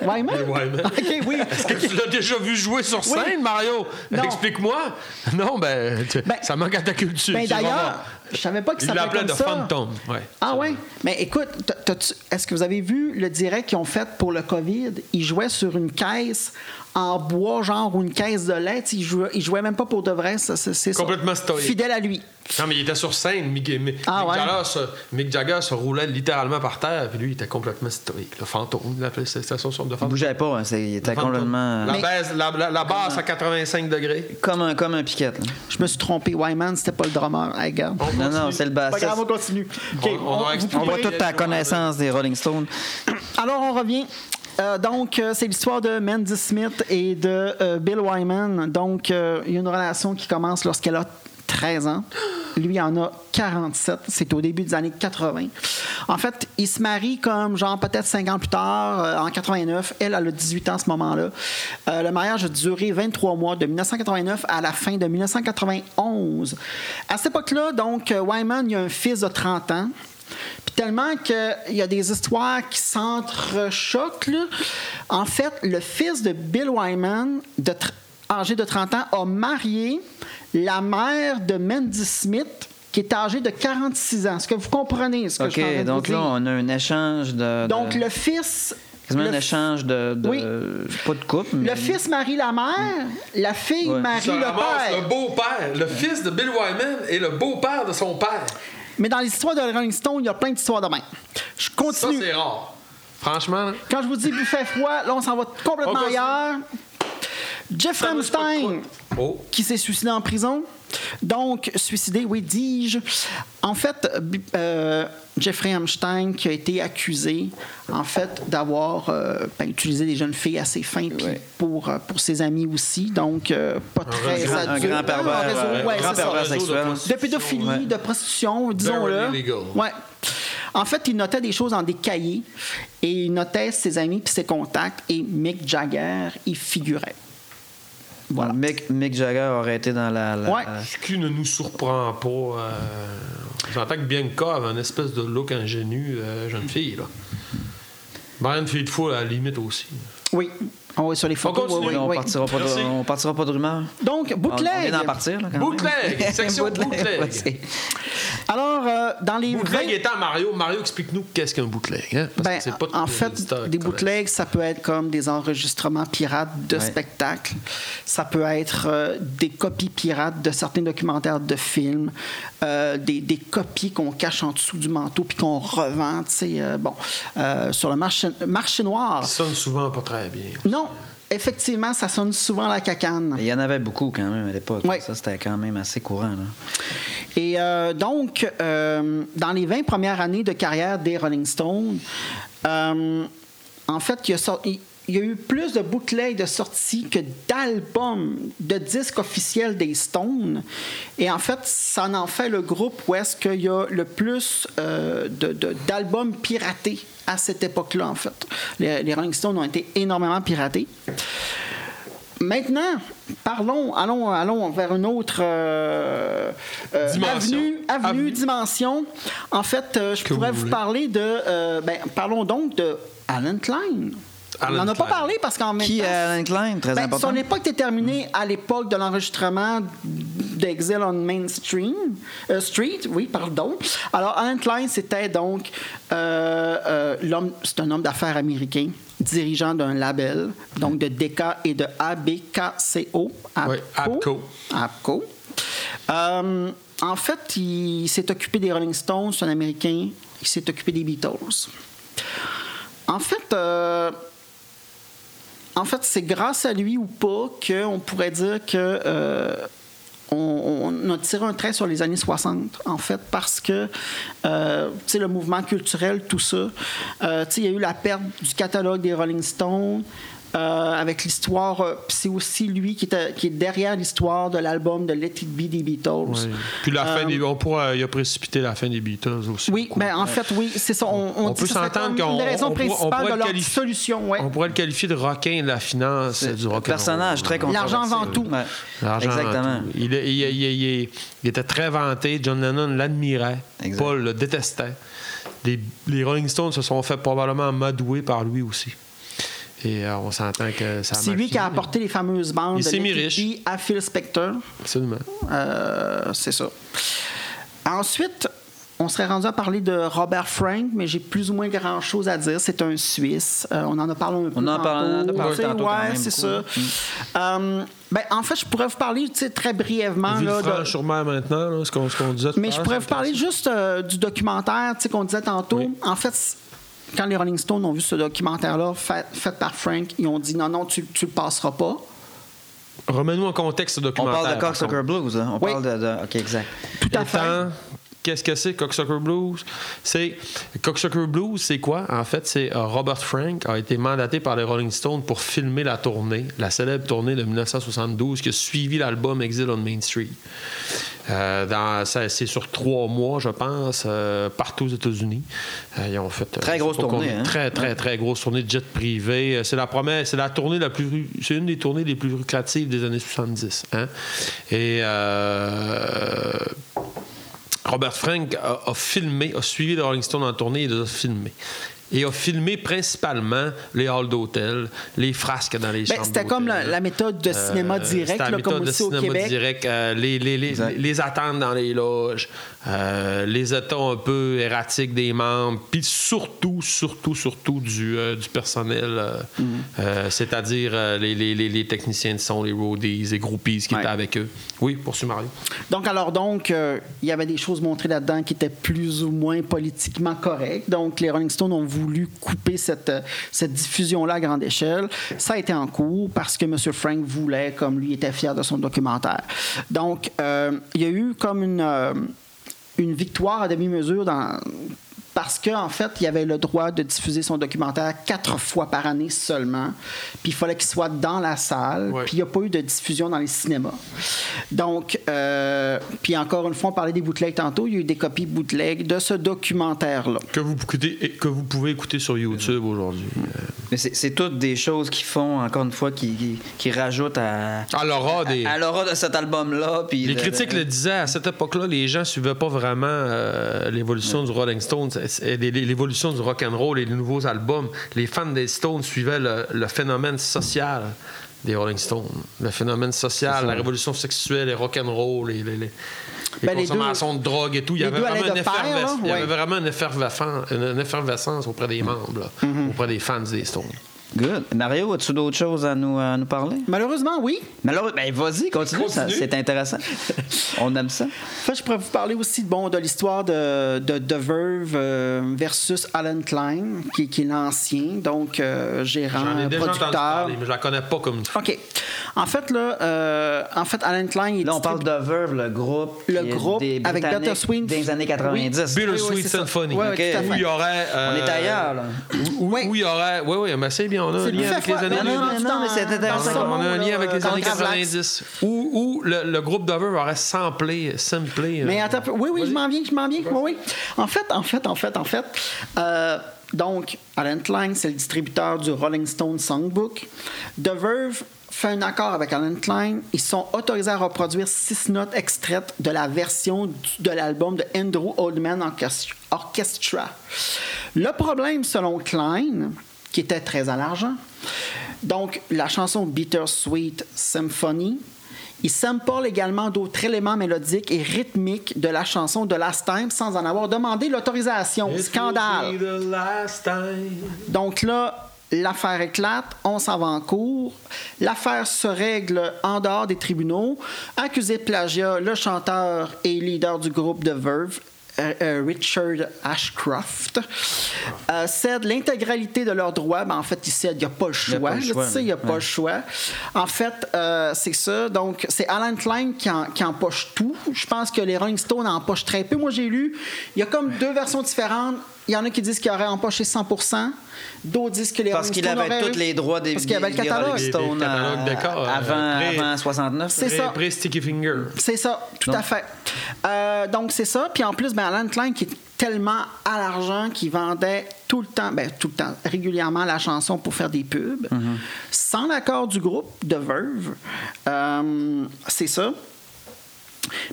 Wyman? Wyman. *laughs* OK, oui. Est-ce que tu l'as déjà vu jouer sur scène, Oui. Mario? Explique-moi. Non, ben, tu- Ben, ça manque à ta culture. Ben d'ailleurs, je savais pas que Il ça l'appelait comme de ça. Phantom. Ouais. Ah ouais? Mais écoute, est-ce que vous avez vu le direct qu'ils ont fait pour le COVID? Ils jouaient sur une caisse en bois, genre, ou une caisse de lait. Ils jouaient, ils jouaient même pas pour de vrai. ça, c'est c'est ça. Complètement stoïque. Fidèle à lui. Non, mais il était sur scène. Mick, Mick- Ah, Mick ouais? Jagger, se, Mick Jagger se roulait littéralement par terre, puis lui, il était complètement stoïque. Le fantôme, il c'était son sorte de Il fantôme. bougeait pas, hein, c'est- il était complètement. La, base, la, la- la basse à 85 degrés. Comme un, comme un piquette. là. Je me suis trompé. Wyman, c'était pas le drummer. Hey, regarde. Non, non, c'est le Pas bassiste. grave, on continue. OK, On- on. On voit toute ta connaissance des Rolling Stones. Alors, on revient. Euh, donc, euh, c'est l'histoire de Mandy Smith et de euh, Bill Wyman. Donc, il y a une relation qui commence lorsqu'elle a 13 ans. Lui en a 47. C'est au début des années 80. En fait, il se marie comme, genre, peut-être 5 ans plus tard, en 89. Elle, elle a 18 ans à ce moment-là. Le mariage a duré 23 mois, de 1989 à la fin de 1991. À cette époque-là, donc, Wyman, il a un fils de 30 ans. Puis tellement qu'il y a des histoires qui s'entrechoquent. En fait, le fils de Bill Wyman, de âgé de 30 ans, a marié la mère de Mandy Smith, qui est âgée de 46 ans. Est-ce que vous comprenez ce que je en train OK, donc là, dire? on a un échange de. de- Donc, le fils... Quasiment un échange de. de- Oui. Pas de couple, mais. Le fils marie la mère, la fille Ouais. marie le ramasse père. le beau-père, le fils de Bill Wyman et le beau-père de son père. Mais dans l'histoire de Rolling Stone, il y a plein d'histoires de même. Je Ça, continue. c'est rare. Franchement, là. Quand je vous dis buffet froid, là, on s'en va complètement ailleurs. Ça Epstein, quoi. Oh. qui s'est suicidé en prison. Donc, suicidé, oui, dis-je. En fait, euh, Jeffrey Epstein qui a été accusé, en fait, d'avoir euh, ben, utilisé des jeunes filles à ses fins puis Ouais. pour, euh, pour ses amis aussi. Donc, euh, pas très. Un adulte. grand pervers, réseau, ouais, grand pervers de sexuel. De pédophilie, Ouais. de prostitution, disons-le. Ouais. En fait, il notait des choses dans des cahiers et il notait ses amis puis ses contacts et Mick Jagger y figurait. Voilà. Mick, Mick Jagger aurait été dans la. la- Ouais. Ce qui ne nous surprend pas. Euh, J'entends que Bianca avait une espèce de look ingénu euh, jeune fille. Là. Brian Faithfull, à la limite aussi. Oui. On va sur les photos. continue. oui, oui, on, partira pas de, on partira pas de rumeurs. Donc, On, on bootleg. vient d'en partir. Là, quand Bootleg, même. *laughs* section bootleg. c'est- Alors, euh, dans les Bootleg 20 étant Mario, Mario, explique-nous qu'est-ce qu'un bootleg. Hein? Parce Ben, que c'est pas en fait, des connaissent. bootlegs, ça peut être comme des enregistrements pirates de Ouais. spectacles. Ça peut être euh, des copies pirates de certains documentaires de films, euh, des, des copies qu'on cache en dessous du manteau puis qu'on revend, tu sais, euh, bon, euh, sur le marché, marché noir. Ça sonne souvent pas très bien. Non, effectivement, ça sonne souvent la cacane. Il y en avait beaucoup quand même à l'époque. Ouais. Ça, c'était quand même assez courant. Là. Et euh, donc, euh, dans les 20 premières années de carrière des Rolling Stones, euh, en fait, il y, a sor- il- y a eu plus de bootlegs de sorties que d'albums, de disques officiels des Stones. Et en fait, ça en fait le groupe où est-ce qu'il y a le plus euh, de- de- d'albums piratés à cette époque-là, en fait. Les, les Rolling Stones ont été énormément piratés. Maintenant, parlons, allons, allons vers une autre euh, euh, Dimension. avenue, avenue, Avenue. dimension. En fait, je Que pourrais vous parler de. ben, parlons donc de Alan Klein. Alan On n'en a pas Klein. parlé parce qu'en même Qui temps. est Alan Klein? Très Ben, important. son époque était terminée à l'époque de l'enregistrement d'Exile on Main Stream, euh, Street, oui, pardon. Alors, Alan Klein, c'était donc euh, euh, l'homme, c'est un homme d'affaires américain, dirigeant d'un label, donc de DK et de ABKCO. Oui, ABCO. ABCO. En fait, il s'est occupé des Rolling Stones, c'est un Américain. Il s'est occupé des Beatles. En fait, euh, en fait, c'est grâce à lui ou pas qu'on pourrait dire que euh, on, a tiré un trait sur les années 60, en fait, parce que euh, le mouvement culturel, tout ça, euh, il y a eu la perte du catalogue des Rolling Stones. Euh, avec l'histoire, euh, puis c'est aussi lui qui, est derrière l'histoire de l'album de Let It Be des Beatles. Puis la fin Euh, des, on pourra, il a précipité la fin des Beatles aussi. Oui, beaucoup. ben, en fait, oui, c'est ça. On, on On dit peut s'entendre qu'on- une des raisons on pourrait- on principales pourrait de le leur qualifier- solution. Ouais. On pourrait le qualifier de requin de la finance du rock. personnage très controversé. L'argent avant tout. Ouais. L'argent Exactement. avant tout. Il, est- il était très vanté. John Lennon l'admirait. Paul le détestait. les Rolling Stones se sont fait probablement madouer par lui aussi. Et euh, on s'entend que ça a C'est lui qui a apporté les fameuses bandes Il de à Phil Spector. Absolument. Euh, c'est ça. Ensuite, on serait rendu à parler de Robert Frank, mais j'ai plus ou moins grand-chose à dire. C'est un Suisse. Euh, on en a parlé un peu On en a parlé- on en a parlé tantôt ouais, c'est ça. Euh, ben, en fait, je pourrais vous parler très brièvement. là, de- Villefranche-sur-Mer maintenant, là, ce qu'on ce qu'on disait tout mais je pourrais ça vous parler juste euh, du documentaire tu sais, qu'on disait tantôt. Oui. En fait, quand les Rolling Stones ont vu ce documentaire-là fait, fait par Frank, ils ont dit non, non, tu ne le passeras pas. Remets-nous en contexte ce On documentaire. parle de Cocksucker. Blues, hein? On Oui. parle de, de- OK, exact. Tout à fait. Qu'est-ce que c'est Cocksucker Blues? C'est Cocksucker Blues, c'est quoi? En fait, c'est euh, Robert Frank a été mandaté par les Rolling Stones pour filmer la tournée, la célèbre tournée de 1972 qui a suivi l'album Exile on Main Street. Euh, c'est sur trois mois, je pense, euh, partout aux États-Unis. Ils ont fait Très grosse tournée, hein? Très, très, très grosse tournée de jet privé. C'est la première, c'est la tournée la plus, c'est une des tournées les plus lucratives des années 70. hein? Et euh, Robert Frank a, filmé, a suivi les Rolling Stones en tournée et les a filmés. Et a filmé principalement les halls d'hôtel, les frasques dans les Ben, chambres c'était comme la, méthode de cinéma Euh, direct, c'était la là, comme aussi au cinéma Québec. direct, euh, les, les, les, les attentes dans les loges, euh, les états un peu erratiques des membres, puis surtout, surtout, surtout du, euh, du personnel, euh, c'est-à-dire euh, les, les, les, les techniciens de son, les roadies, les groupies qui Ouais. étaient avec eux. Oui, poursuis Mario. Donc, alors, donc, euh, il y avait des choses montrées là-dedans qui étaient plus ou moins politiquement correctes. Donc, les Rolling Stones ont voulu couper cette, cette diffusion-là à grande échelle. Ça a été en cours parce que M. Frank voulait, comme lui était fier de son documentaire. Donc, euh, il y a eu comme une, euh, une victoire à demi-mesure dans parce qu'en en fait, il avait le droit de diffuser son documentaire quatre fois par année seulement. Puis il fallait qu'il soit dans la salle. Puis il n'y a pas eu de diffusion dans les cinémas. Donc, euh, puis encore une fois, on parlait des bootlegs tantôt. Il y a eu des copies bootleg de ce documentaire-là. Que vous, écoutez- que vous pouvez écouter sur YouTube aujourd'hui. Euh, Mais c'est c'est toutes des choses qui font, encore une fois, qui, qui, qui rajoutent à, À l'aura des. à l'aura de cet album-là. puis Les de- critiques le disaient, à cette époque-là, les gens suivaient pas vraiment euh, l'évolution du Rolling c'est- l'évolution du rock and roll et les nouveaux albums. Les fans des Stones suivaient le, le phénomène social des Rolling Stones, le phénomène social, la révolution sexuelle, les rock and roll, les, les, Ben, les consommations de drogue et tout. Il y avait vraiment une, effervescence- là, il y avait ouais. vraiment une, effervescence, une, une effervescence auprès des membres, là, Mm-hmm. auprès des fans des Stones. Good. Mario, as-tu d'autres choses à nous, à nous parler? Malheureusement, oui. Malheureusement, ben vas-y, continue, Continue. c'est intéressant. *laughs* On aime ça. En fait, je pourrais vous parler aussi bon, de l'histoire de, de, de Verve euh, versus Alan Klein, qui, qui est l'ancien, donc euh, gérant, J'en ai déjà entendu producteur. parler, mais je la connais pas comme OK. En fait, là, euh, en fait, Alan Klein, il est Là, on parle de Verve, le groupe. Le groupe des avec Britanniques Bittersweet. Des années 90. Oui, Bittersweet oui, ça. Symphony. Ouais, ouais, OK. tout à fait. Où il y aurait. euh, On est ailleurs, là. Où, Oui. où il y aurait. Oui, oui, mais c'est bien. On a un lien avec les années Non, non, non, mais c'est intéressant. On a un lien avec les années là, dans Gravelax. 90. Où, le, groupe Dover aurait samplé. Mais attends, oui, oui, je m'en viens, je m'en viens. Oui, oui. En fait, en fait, en fait, en fait, euh, donc, Alan Klein, c'est le distributeur du Rolling Stone Songbook. The Verve fait un accord avec Alan Klein. Ils sont autorisés à reproduire six notes extraites de la version du- de l'album de Andrew Oldman Orchestra. Le problème, selon Klein, qui était très à l'argent, donc la chanson Bittersweet Symphony, il sample également d'autres éléments mélodiques et rythmiques de la chanson de Last Time sans en avoir demandé l'autorisation. Scandale. Donc là, l'affaire éclate, on s'en va en cours. L'affaire se règle en dehors des tribunaux. Accusé de plagiat, le chanteur et leader du groupe de Verve, Richard Ashcroft, euh, cède l'intégralité de leurs droits. Ben, en fait, il cède, il n'y a pas le Il a choix. pas le là, choix, tu sais, il n'y a ouais. pas le choix. En fait, euh, c'est ça. Donc, c'est Alan Klein qui, en- qui empoche tout. Je pense que les Rolling Stones empochent très peu. Moi, j'ai lu, il y a comme deux versions différentes. Il y en a qui disent qu'il aurait empoché 100% D'autres disent que les Parce qu'il avait tous les droits des, Parce qu'il y avait le des catalogue. Des- à- avant, pré- avant 69. C'est ça. Pré Sticky Finger. C'est ça, tout Donc- à fait. Euh, donc, c'est ça. Puis en plus, ben, Alan Klein, qui est tellement à l'argent qu'il vendait tout le temps, ben, tout le temps, régulièrement la chanson pour faire des pubs, sans l'accord du groupe de Verve. Euh, c'est ça.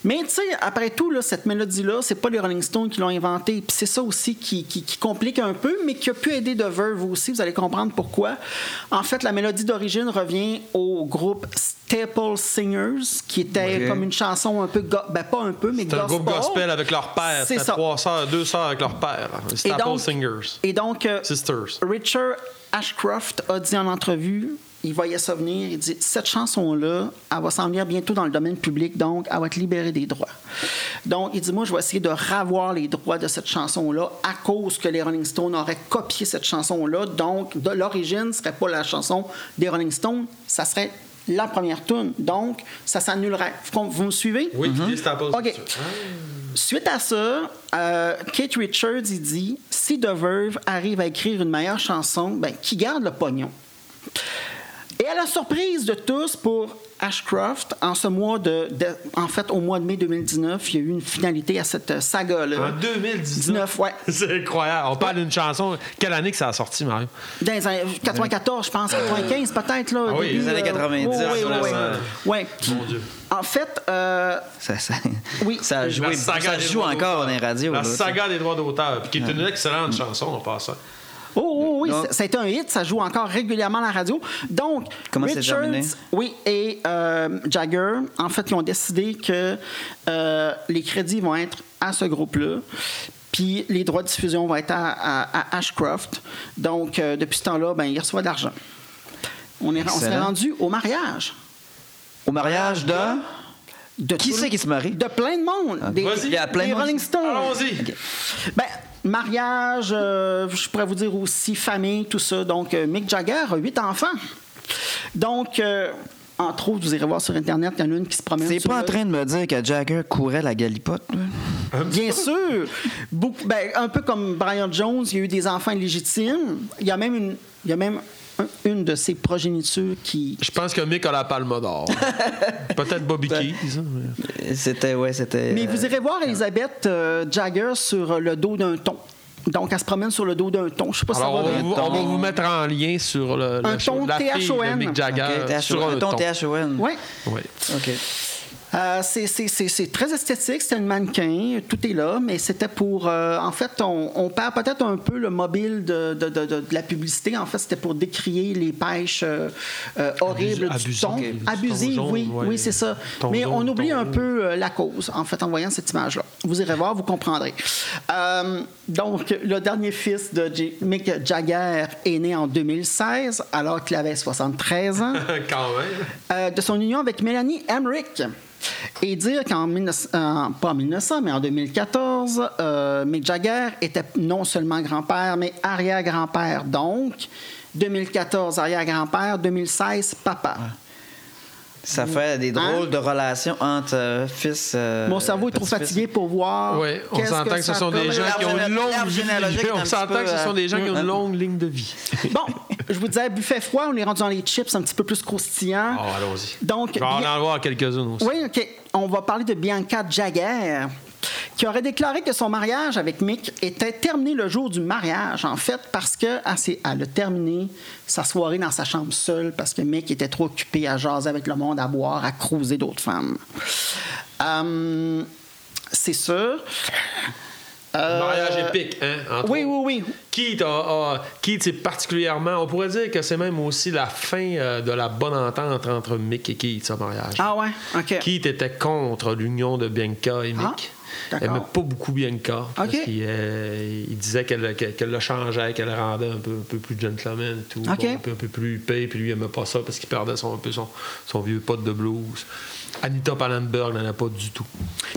Mais tu sais, après tout, là, cette mélodie-là, c'est pas les Rolling Stones qui l'ont inventée. Puis c'est ça aussi qui, qui- qui complique un peu, mais qui a pu aider The Verve aussi. Vous allez comprendre pourquoi. En fait, la mélodie d'origine revient au groupe Staple Singers, qui était comme une chanson un peu, ben pas un peu, mais C'est un groupe gospel avec leur père. C'est ça. trois sœurs, deux sœurs avec leur père. Et Staple donc- Singers. Et donc, euh, Sisters. Richard Ashcroft a dit en entrevue, il voyait ça venir, il dit cette chanson-là, elle va s'en venir bientôt dans le domaine public, donc elle va être libérée des droits. Donc, il dit moi, je vais essayer de ravoir les droits de cette chanson-là à cause que les Rolling Stones auraient copié cette chanson-là. Donc, de l'origine, ce serait pas la chanson des Rolling Stones, ça serait la première tune. Donc, ça s'annulerait. Vous, me suivez? Oui, les Staple OK. Suite à ça, euh, Kate Richards, il dit si The Verve arrive à écrire une meilleure chanson, ben, qui garde le pognon? Et à la surprise de tous, pour Ashcroft, en ce mois de, de- en fait, au mois de mai 2019, il y a eu une finalité à cette euh, saga-là. En 2019. 19, ouais. *laughs* C'est incroyable. On parle d'une chanson. Quelle année que ça a sorti, Mario? Dans les années 94, je pense, 95 peut-être. Là, Ah oui, début, les années euh, 90, oui, oui, oui, oui. adolescent. Ouais. Mon Dieu. En fait, euh, Ça, ça, Oui. ça a joué, joue encore dans les radios. La là, saga des droits d'auteur, puis qui est une excellente chanson en passant. Oh, oh, oui, Donc- ça, a été un hit, ça joue encore régulièrement à la radio. Donc, Comment Richards, oui, et euh, Jagger, en fait, ils ont décidé que euh, les crédits vont être à ce groupe-là. Puis les droits de diffusion vont être à, à- à Ashcroft. Donc, euh, depuis ce temps-là, ben, il reçoit de l'argent. On est- on s'est rendu au mariage. Au mariage de? De Qui c'est qui se marie? De plein de monde. Des, Vas-y. Il y a plein des de monde. Rolling Stones. Allons-y. Ben, mariage, euh, je pourrais vous dire aussi famille, tout ça. Donc, euh, Mick Jagger a huit enfants. Donc, euh, entre autres, vous irez voir sur Internet, il y en a une qui se promène C'est sur pas en train de me dire que Jagger courait la galipote. là? Bien sûr. Beaucoup- ben, un peu comme Brian Jones, il y a eu des enfants illégitimes. Il y a même une, il y a même une de ses progénitures qui... Je pense que Mick a la palme d'or. *laughs* Peut-être Bobby Ben, Keys. hein, C'était, ouais, c'était. Mais euh, vous irez voir Elisabeth euh, Jagger sur le dos d'un ton. Donc, elle se promène sur le dos d'un ton. Je sais pas si ça va on, va on va vous mettre en lien sur le, Un ton la Jagger. Sur un ton. THON. Oui. Oui. OK. Euh, c'est- très esthétique, c'est un mannequin, tout est là, mais c'était pour. euh, en fait, on, on perd peut-être un peu le mobile de, de- de- de- de la publicité. En fait, c'était pour décrier les pêches euh, horribles Abus- du ton Abusives, oui, ouais. oui, c'est ça. Mais on oublie un peu la cause, en fait, en voyant cette image-là. Vous irez voir, vous comprendrez. Donc, le dernier fils de J- Mick Jagger est né en 2016, alors qu'il avait 73 ans. *laughs* Quand même. De son union avec Mélanie Emmerich. Et dire qu'en 1900, euh, pas en 1900, mais en 2014, euh, Mick Jagger était non seulement grand-père, mais arrière-grand-père. Donc, 2014, arrière-grand-père, 2016, papa. Ça fait des drôles de relations entre euh, fils. euh, Mon cerveau est trop fatigué pour voir. Oui, on s'entend que, ce sont des gens qui ont une longue vie. On s'entend que ce sont des gens qui ont une longue ligne de vie. *laughs* Bon, je vous disais, buffet froid, on est rendu dans les chips un petit peu plus croustillants. Oh, allons-y. Donc, Je vais en avoir quelques-unes aussi. Oui, OK. On va parler de Bianca Jagger, qui aurait déclaré que son mariage avec Mick était terminé le jour du mariage, en fait, parce qu'elle elle a terminé sa soirée dans sa chambre seule, parce que Mick était trop occupé à jaser avec le monde, à boire, à cruiser d'autres femmes. Euh, c'est sûr. Euh, Mariage épique, hein? entre Oui, oui, oui. Keith, a, a- Keith, particulièrement. On pourrait dire que c'est même aussi la fin euh, de la bonne entente entre Mick et Keith, ce mariage. Ah ouais, OK. Keith était contre l'union de Bianca et Mick. Ah, Elle n'aimait pas beaucoup Bianca. Parce OK. qu'il euh, il disait qu'elle le changeait, qu'elle le rendait un peu, un peu plus gentleman et tout. Bon, un, peu, un peu plus huppé, puis lui, il n'aimait pas ça parce qu'il perdait son, un peu son, son vieux pote de blues. Anita Pallenberg n'en a pas du tout.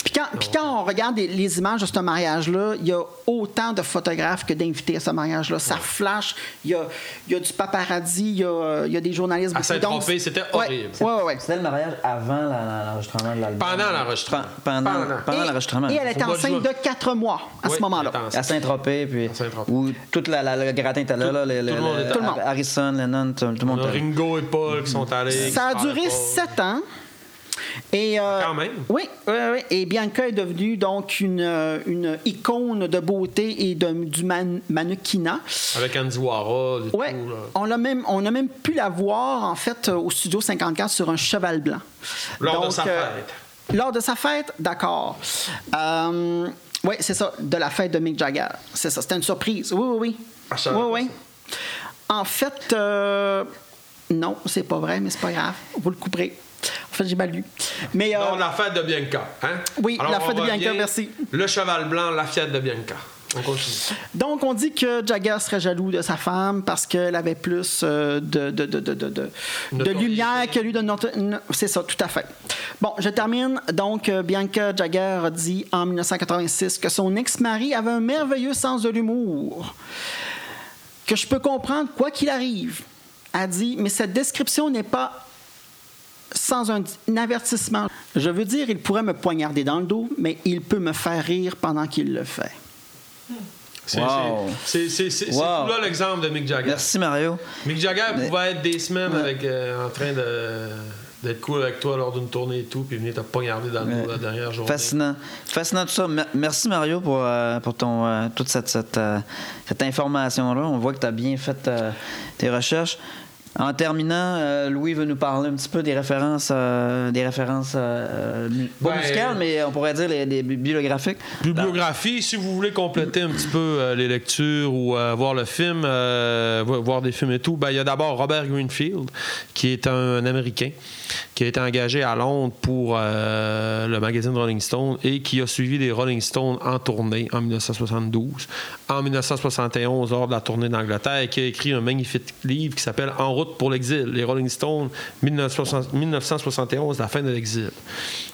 Puis quand, puis quand on regarde les, les images de ce mariage-là, il y a autant de photographes que d'invités à ce mariage-là. Ça flash, il y a, il y a du paparazzi, il y a, il y a des journalistes. À. Saint-Tropez, c'était horrible. Ouais, ouais, ouais. C'était le mariage avant la- l'enregistrement de l'album. Pendant l'enregistrement. Pendant, Pendant. pendant l'enregistrement. Et elle était enceinte de 4 mois à Oui, ce moment-là. À Saint-Tropez, puis. Où toute la, la- le gratin était là, là, le, tout le monde était- Tout le monde. Harrison, Lennon, tout, tout le monde. Ringo et Paul qui sont allés. Ça a duré pas. 7 ans. Et, euh, Quand même. Oui, oui, oui. Et Bianca est devenue donc une, euh, une icône de beauté et de- du man- mannequinat. Avec Andy Warhol et Ouais, tout. là. on a même on a même pu la voir en fait euh, au studio 54 sur un cheval blanc. Lors de sa euh, fête. lors de sa fête, d'accord. Euh, oui, c'est ça, de la fête de Mick Jagger. C'est ça, c'était une surprise. Oui, oui, oui. Ah, savais oui, oui. En fait, euh, non, c'est pas vrai, mais c'est pas grave. Vous le couperez. En fait, j'ai mal lu. Mais euh, Non, la fête de Bianca. Hein? Oui, la fête de Bianca, merci. Le cheval blanc, la fête de Bianca. On continue. Donc, on dit que Jagger serait jaloux de sa femme parce qu'elle avait plus euh, de, de, lumière que lui de notre. no- C'est ça, tout à fait. Bon, je termine. Donc, euh, Bianca Jagger a dit en 1986 que son ex-mari avait un merveilleux sens de l'humour. Que je peux comprendre quoi qu'il arrive. A dit, mais cette description n'est pas sans un, un avertissement. Je veux dire, il pourrait me poignarder dans le dos, mais il peut me faire rire pendant qu'il le fait. C'est Wow. Wow. tout là l'exemple de Mick Jagger. Merci, Mario. Mick Jagger Mais- pouvait être des semaines avec, euh, en train de d'être cool avec toi lors d'une tournée et tout, puis venir te poignarder dans le dos la dernière journée. Fascinant. Fascinant tout ça. Me- Merci Mario pour, euh, pour ton, euh, toute cette, cette, euh, cette information-là. On voit que tu as bien fait euh, tes recherches. En terminant, euh, Louis veut nous parler un petit peu des références, euh, des références euh, pas Ben, musicales, mais on pourrait dire les, les bibliographiques. Bibliographie, si vous voulez compléter un petit peu euh, les lectures ou euh, voir le film, euh, vo- voir des films et tout, ben, il y a d'abord Robert Greenfield, qui est un, Américain, qui a été engagé à Londres pour euh, le magazine Rolling Stone et qui a suivi les Rolling Stones en tournée en 1972. En 1971, lors de la tournée d'Angleterre, et qui a écrit un magnifique livre qui s'appelle En route pour l'exil, les Rolling Stones, 1960 1971, la fin de l'exil.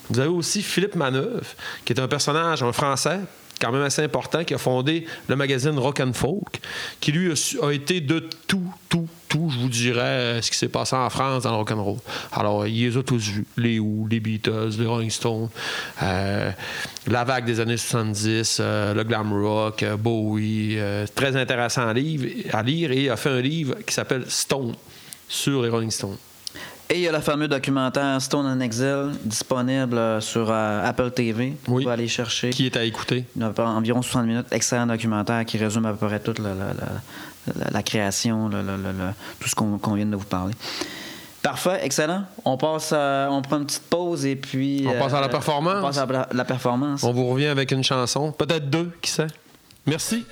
Vous avez aussi Philippe Manœuvre, qui est un personnage, un Français, quand même assez important, qui a fondé le magazine Rock and Folk, qui lui a, été de tout, tout, tout, je vous dirais, euh, ce qui s'est passé en France dans le rock. Alors, il les a tous vus, les Who, les Beatles, les Rolling Stones, euh, la vague des années 70, euh, le glam rock, Bowie. très intéressant à, livre- à lire et il a fait un livre qui s'appelle Stone sur les Rolling Stones. Et il y a le fameux documentaire Stone in Exile, disponible euh, sur euh, Apple TV. Vous Oui. pouvez aller chercher. Qui est à écouter? Il y a environ 60 minutes. Excellent documentaire qui résume à peu près toute la, la- la- la- la création, tout ce qu'on vient de vous parler. Parfait, excellent. On passe, à- on prend une petite pause et puis. On passe à la performance? On passe à la, la performance. On vous revient avec une chanson, peut-être deux, qui sait. Merci.